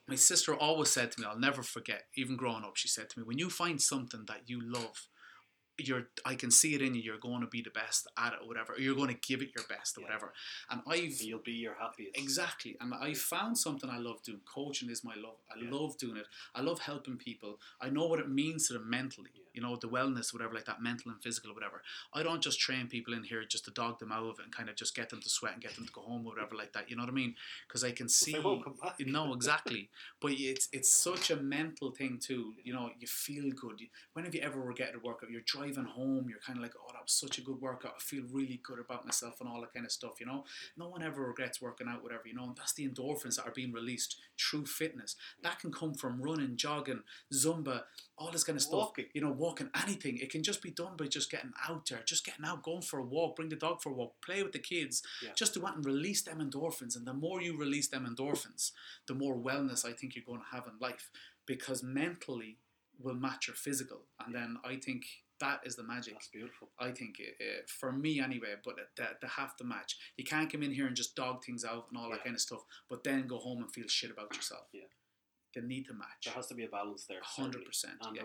my sister always said to me, I'll never forget, even growing up, she said to me, when you find something that you love, you're I can see it in you, you're going to be the best at it or whatever, or you're going to give it your best or Yeah. whatever. And I've You'll be your happiest. Exactly, and I found something I love doing. Coaching is my love. I Yeah. love doing it. I love helping people. I know what it means to them mentally. Yeah. You know, the wellness, whatever, like that, mental and physical, or whatever. I don't just train people in here just to dog them out of it and kind of just get them to sweat and get them to go home, or whatever, like that. You know what I mean? Because I can see. They won't come back. No, exactly. *laughs* But it's it's such a mental thing too. You know, you feel good. When have you ever regretted a workout? You're driving home. You're kind of like, oh, that was such a good workout. I feel really good about myself and all that kind of stuff. You know, no one ever regrets working out, whatever. You know, and that's the endorphins that are being released through fitness. That can come from running, jogging, zumba, all this kind of stuff. Walking. You know, walking, anything. It can just be done by just getting out there, just getting out, going for a walk, bring the dog for a walk, play with the kids. Yeah. Just do that and release them endorphins. And the more you release them endorphins, the more wellness I think you're going to have in life because mentally will match your physical. And then I think that is the magic. That's beautiful. I think uh, for me anyway, but the, they have to match. You can't come in here and just dog things out and all Yeah. that kind of stuff, but then go home and feel shit about yourself. Yeah. They need to match. There has to be a balance there. hundred percent. And Yeah,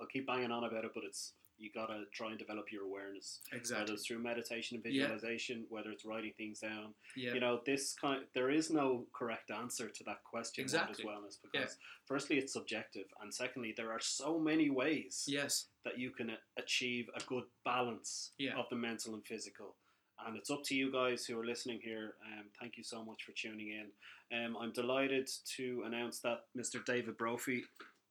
I'll keep banging on about it, but it's you gotta try and develop your awareness, whether it's through meditation and Yeah. visualization, whether it's writing things down. Yeah, You know, this kind there is no correct answer to that question. Exactly. What is wellness? Yeah. Because firstly, it's subjective, and secondly, there are so many ways yes, that you can achieve a good balance Yeah. of the mental and physical. And it's up to you guys who are listening here. Um, thank you so much for tuning in. Um, I'm delighted to announce that Mr. David Brophy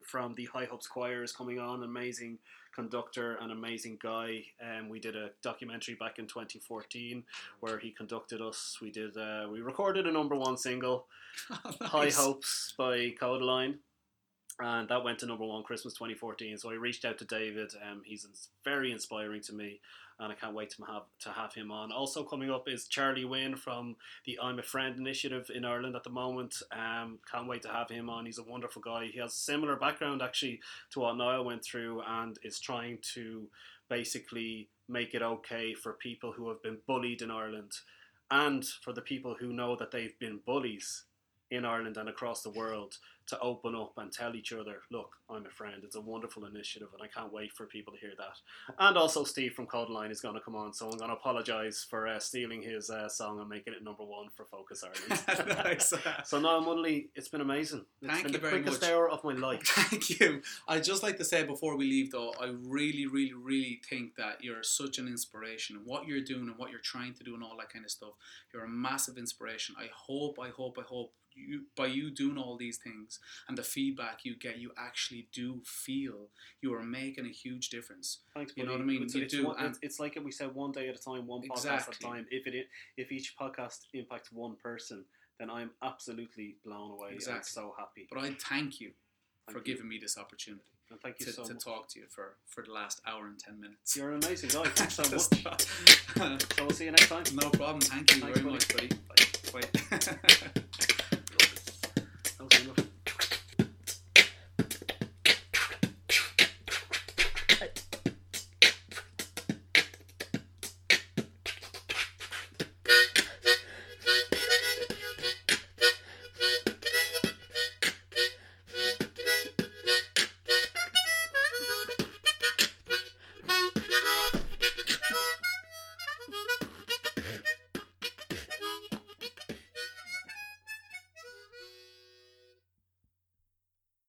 from the High Hopes Choir is coming on. Amazing conductor, an amazing guy. Um, we did a documentary back in 2014 where he conducted us. We did. Uh, we recorded a number one single. *laughs* High Nice. Hopes by Kodaline. And that went to number one Christmas 2014. So I reached out to David. Um, he's very inspiring to me, and I can't wait to have to have him on. Also coming up is Charlie Wynn from the I'm a Friend initiative in Ireland at the moment. Um, can't wait to have him on. He's a wonderful guy. He has a similar background actually to what Niall went through, and is trying to basically make it okay for people who have been bullied in Ireland, and for the people who know that they've been bullies in Ireland and across the world to open up and tell each other, look, I'm a friend. It's a wonderful initiative and I can't wait for people to hear that. And also Steve from Kodaline is going to come on, so I'm going to apologise for uh, stealing his uh, song and making it number one for Focus Ireland. *laughs* *laughs* Nice. so now, Munnelly, it's been amazing. It's Thank been you the very quickest much. hour of my life. *laughs* Thank you. I'd just like to say before we leave, though, I really, really, really think that you're such an inspiration and what you're doing and what you're trying to do and all that kind of stuff. You're a massive inspiration. I hope, I hope, I hope you by you doing all these things and the feedback you get, you actually do feel you are making a huge difference. Thanks, You know what I mean? It's, You it's do, one- it's, it's like we said, one day at a time, one podcast Exactly. at a time. If it if each podcast impacts one person, then I'm absolutely blown away Exactly. so happy. But I thank you for you. giving me this opportunity And thank you to, so to much. talk to you for, for the last hour and 10 minutes. You're an amazing guy. Thanks so *laughs* much. So we'll see you next time. no problem. Thank you Thanks, very buddy. much, buddy. Bye. *laughs*